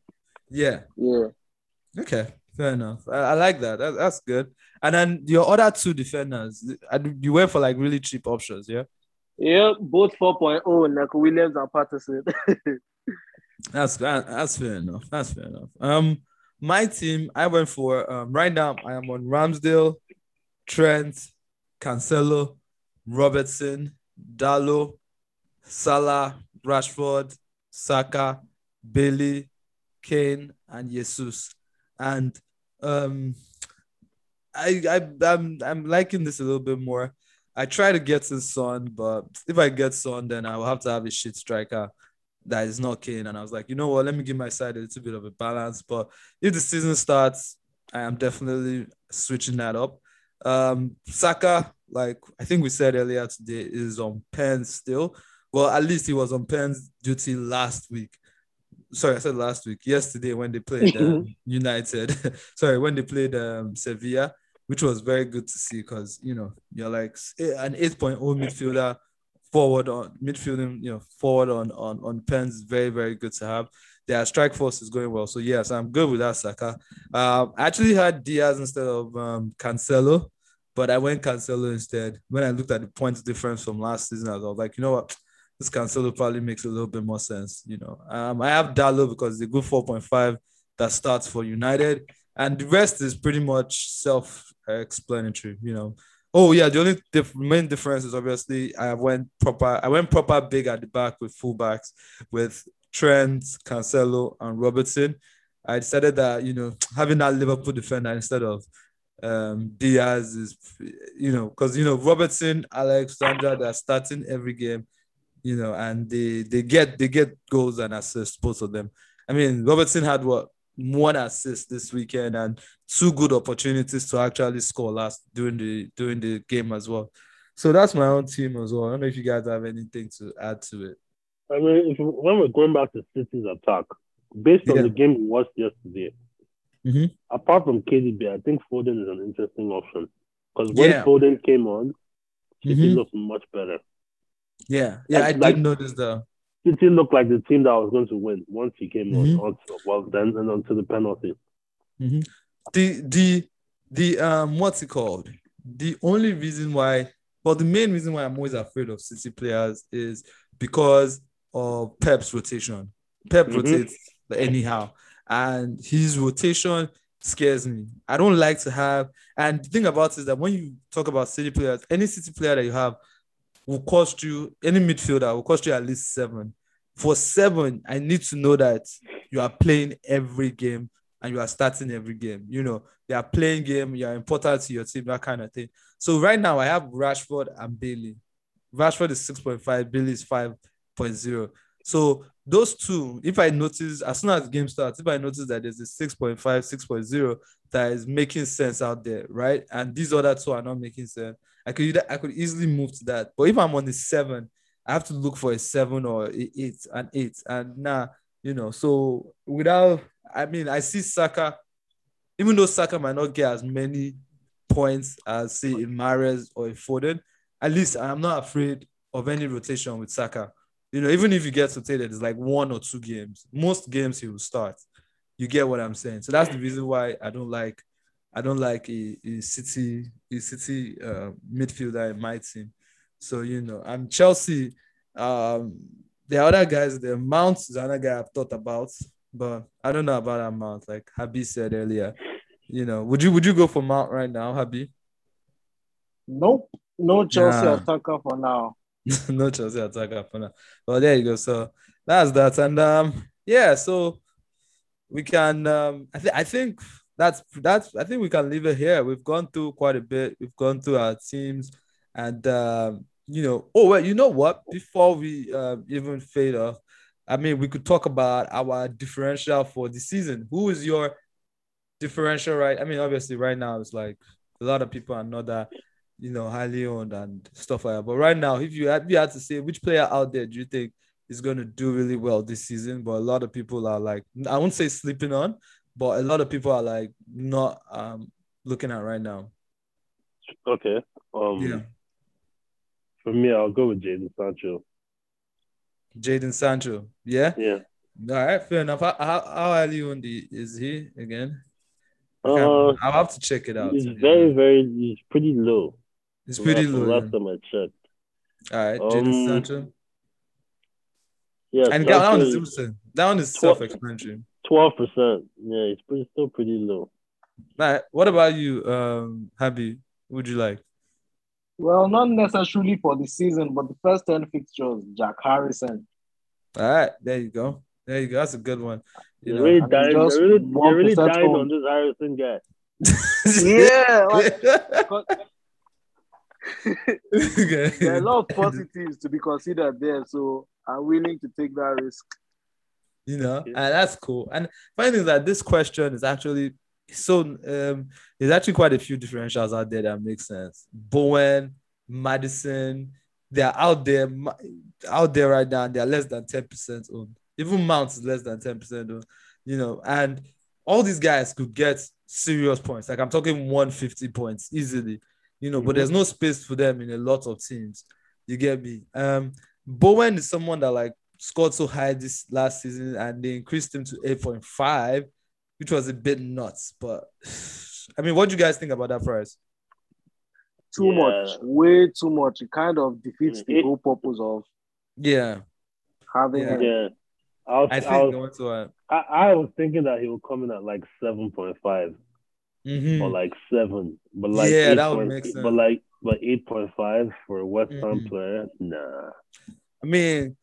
Yeah. Yeah. Okay. Fair enough. I, I like that. that. That's good. And then your other two defenders, and you went for like really cheap options, yeah? Yeah, both 4.0, Neco Williams and Patterson. *laughs* That's that, that's fair enough. That's fair enough. Um, my team, I went for um right now. I am on Ramsdale, Trent, Cancelo, Robertson, Dalot, Salah, Rashford, Saka, Bailey, Kane, and Jesus. And um, I I I'm I'm liking this a little bit more. I try to get to Son, but if I get Son, then I will have to have a shit striker that is not Kane. And I was like, you know what? Let me give my side a little bit of a balance. But if the season starts, I am definitely switching that up. Um, Saka, like I think we said earlier today, is on pen still. Well, at least he was on pen's duty last week. Sorry, I said last week. Yesterday when they played um, *laughs* United. *laughs* Sorry, when they played um, Sevilla, which was very good to see because you know you're like an 8.0 midfielder forward on midfielding, you know, forward on on on pens, very very good to have. Their strike force is going well, so yes, I'm good with that Saka. Um, I actually had Diaz instead of um, Cancelo, but I went Cancelo instead. When I looked at the points difference from last season, I was like, you know what, this Cancelo probably makes a little bit more sense. You know, um, I have Dalot because the good 4.5 that starts for United, and the rest is pretty much self-explanatory. You know, Oh yeah, the only diff- main difference is obviously I went proper. I went proper big at the back with fullbacks with Trent, Cancelo, and Robertson. I decided that you know having that Liverpool defender instead of um, Diaz is you know because you know Robertson, Alexander, they're starting every game, you know, and they they get they get goals and assists both of them. I mean Robertson had what one assist this weekend and two good opportunities to actually score last during the during the game as well. So that's my own team as well. I don't know if you guys have anything to add to it. I mean, if, when we're going back to City's attack, based on the game we watched yesterday, Mhm. apart from KDB, I think Foden is an interesting option because when Yeah. Foden came on, City Mhm. looked much better. Yeah, yeah, I Like- like- did notice that. City looked like the team that was going to win once he came Mhm. on. Onto, well, then and onto the penalty. The the the um what's it called? The only reason why, well, the main reason why I'm always afraid of City players is because of Pep's rotation. Pep Mhm. rotates anyhow, and his rotation scares me. I don't like to have. And the thing about it is that when you talk about City players, any City player that you have will cost you any midfielder will cost you at least seven. For seven, I need to know that you are playing every game and you are starting every game. You know, they are playing game, you are important to your team, that kind of thing. So right now I have Rashford and Bailey. Rashford is 6.5, Bailey is 5.0. So those two, if I notice as soon as game starts, if I notice that there's a 6.5, 6.0 that is making sense out there, right? And these other two are not making sense. I could I could easily move to that. But if I'm on the seven, I have to look for a seven or eight, an eight. And nah, you know, so without I mean, I see Saka, even though Saka might not get as many points as say in Mahrez or in Foden, at least I'm not afraid of any rotation with Saka. You know, even if you get rotated, it's like one or two games. Most games he will start. You get what I'm saying? So that's the reason why I don't like I don't like a, a city a city uh, midfielder in my team. So you know, I'm Chelsea. Um, the other guys, the Mount is another guy I've thought about, but I don't know about that Mount. Like Habi said earlier, you know, would you would you go for Mount right now, Habi? Nope. No Chelsea Nah. attacker for now. *laughs* no Chelsea attacker for now. Well, there you go. So that's that, and um, yeah. So we can. Um, I think I think that's that's. I think we can leave it here. We've gone through quite a bit. We've gone through our teams, and um, you know. Oh well, you know what? Before we uh, even fade off, I mean, we could talk about our differential for the season. Who is your differential? Right. I mean, obviously, right now it's like a lot of people are not that you know, highly owned and stuff like that. But right now, if you had, if you had to say which player out there do you think is going to do really well this season. But a lot of people are like, I won't say sleeping on, but a lot of people are like not um looking at right now. Okay. Um, Yeah. For me, I'll go with Jadon Sancho. Jadon Sancho. Yeah. Yeah. All right. Fair enough. How, how, how highly on the is he again? Okay, uh, I'll have to check it out. he's very, very, he's pretty low. It's pretty last, low. Last time I checked. All right. Jadon Um, Sancho. Yeah. And that one is that one is self-explanatory. Twelve percent. Yeah, it's pretty still pretty low. All right. What about you, um, Habi? Would you like? Well, not necessarily for the season, but the first 10 fixtures, Jack Harrison. All right. There you go. There you go. That's a good one. You They're know. really and dying. just really, really dying on this Harrison guy. *laughs* Yeah, like, *laughs* *laughs* 'cause Okay. there are a lot of positives to be considered there, so I'm willing to take that risk. You know, Yeah. and that's cool. And funny thing is that this question is actually so um there's actually quite a few differentials out there that make sense. Bowen, Maddison, they're out there out there right now, they're less than 10% owned. Even Mount is less than 10% owned, you know, and all these guys could get serious points. Like I'm talking 150 points easily, you know, but Mhm. there's no space for them in a lot of teams. You get me? Um, Bowen is someone that like scored so high this last season and they increased him to 8.5, which was a bit nuts. But *sighs* I mean, what do you guys think about that price? Too Yeah. much, way too much. It kind of defeats the whole purpose of Yeah, having Yeah. Yeah. I was, I I, was, going to uh, I, I was thinking that he would come in at like seven point five mhm. or like seven, but like Yeah, that 8 would point- make sense. But like, but eight point five for a West Ham Mhm. player, nah. I mean,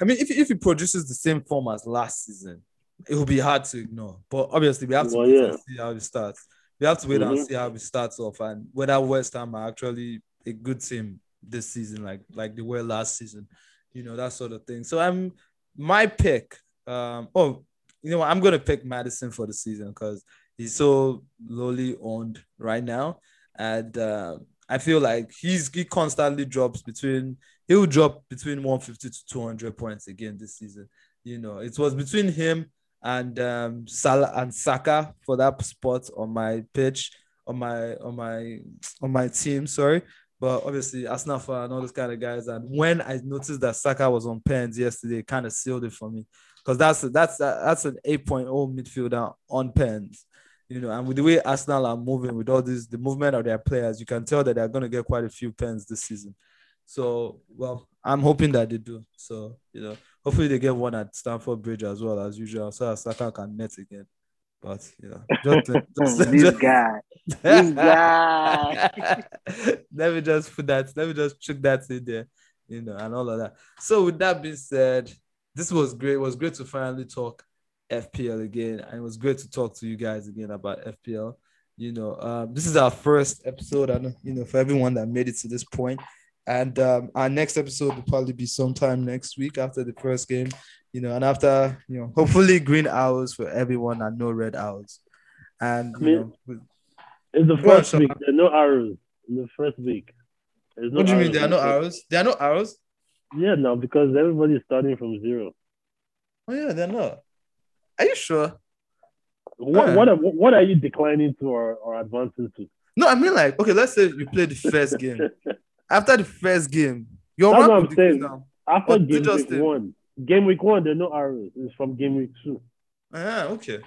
I mean, if if he produces the same form as last season, it will be hard to ignore. But obviously, we have to Well, wait yeah. and see how he starts. We have to wait and Mhm. see how he starts off and whether West Ham are actually a good team this season, like like they were last season. You know that sort of thing. So I'm my pick. Um, oh, you know what? I'm gonna pick Maddison for the season because he's so lowly owned right now, and uh, I feel like he's he constantly drops between he'll drop between 150 to 200 points again this season. You know, it was between him and um Salah and Saka for that spot on my pitch on my on my on my team. Sorry, but obviously Arsenal fan and all those kind of guys. And when I noticed that Saka was on pens yesterday, kind of sealed it for me because that's that's that's an 8.0 midfielder on pens. You know, and with the way Arsenal are moving with all this, the movement of their players, you can tell that they're going to get quite a few pens this season. So, well, I'm hoping that they do. So, you know, hopefully they get one at Stamford Bridge as well as usual, so that Saka can net again. But you know, just, *laughs* just, this just- guy, this guy. *laughs* let me just put that. Let me just chuck that in there, you know, and all of that. So, with that being said, this was great. It was great to finally talk FPL again, and it was great to talk to you guys again about FPL. You know, um, this is our first episode, and you know, for everyone that made it to this point, and um, our next episode will probably be sometime next week after the first game. You know, and after you know, hopefully green arrows for everyone and no red arrows. And you Me- know, with- It's the first week. There are no arrows in the first week. No what do you mean there are no arrows? There are no arrows. Yeah, no, because everybody's starting from zero. Oh yeah, they're not. Are you sure? What Yeah. what are, what are you declining to or, or advancing to? No, I mean like okay. Let's say you play the first game. *laughs* After the first game, your That's what I'm saying. down. After game just week one, game week one, there are no arrows. It's from game week two. Ah, okay.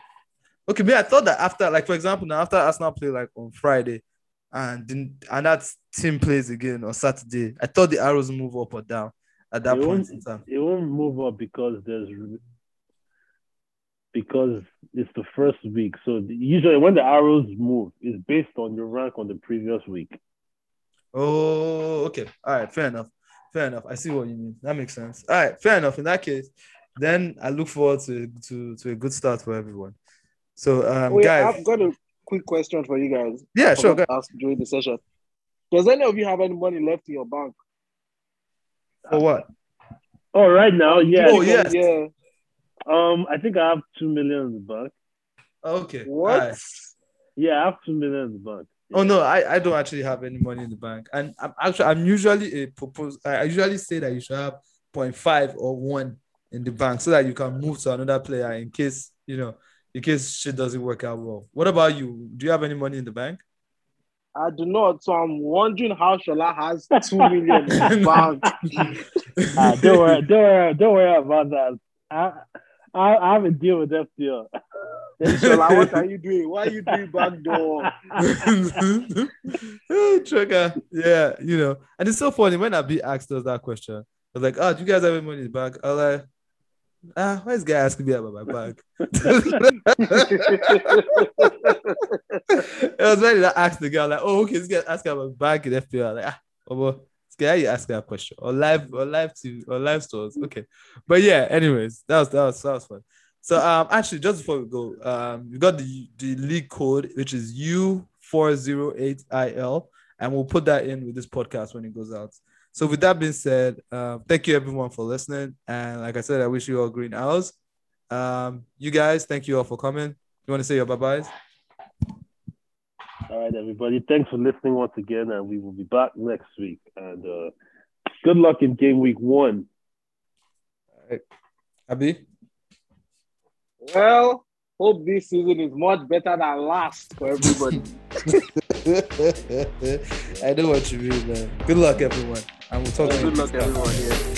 Okay, me, I thought that after, like, for example, now after Arsenal play like on Friday and then and that team plays again on Saturday, I thought the arrows move up or down at that It point in time. It won't move up because there's because it's the first week. So usually when the arrows move, it's based on your rank on the previous week. Oh, okay. All right, fair enough. Fair enough. I see what you mean. That makes sense. All right, fair enough. In that case, then I look forward to to, to a good start for everyone. So, um, Wait, guys, I've got a quick question for you guys. yeah, I sure. forgot Go. ask during the session. Does any of you have any money left in your bank? For what? Oh, right now, yeah. Oh, yes. Yeah. Um, I think I have two million in the bank. Okay. What? all right. Yeah, I have two million in the bank. Oh no, I, I don't actually have any money in the bank, and I'm actually I'm usually a propose. I usually say that you should have 0.5 or one in the bank so that you can move to another player in case you know in case shit doesn't work out well. What about you? Do you have any money in the bank? I do not. So I'm wondering how Shola has two million in his *laughs* bank. *laughs* Ah, don't worry, don't worry, don't worry about that. I, I, I have a deal with FPL. Shola, what are you doing? Why are you doing backdoor? *laughs* Trigger. Yeah, you know. And it's so funny when Abi asked us that question. I was like, oh, do you guys have any money in the bank? I was like, ah, why is guy asking me about my bank? *laughs* it was when I asked the guy, like, oh, okay, this guy asking about bank in FPL. Like, ah, oh, well, this guy, you asking that question or live or live to or live stores. Okay. But yeah, anyways, that was that was that was fun. So um actually just before we go, um we got the the league code, which is U408IL, and we'll put that in with this podcast when it goes out. So with that being said, um, thank you everyone for listening. And like I said, I wish you all green arrows. Um, you guys, thank you all for coming. You want to say your bye-byes? All right, everybody. Thanks for listening once again, and we will be back next week. And uh, good luck in game week one. Abby? Well, hope this season is much better than last for everybody. *laughs* *laughs* I know what you mean, man. Good luck, everyone. And we'll talk to you Good luck, next time. everyone. Yeah.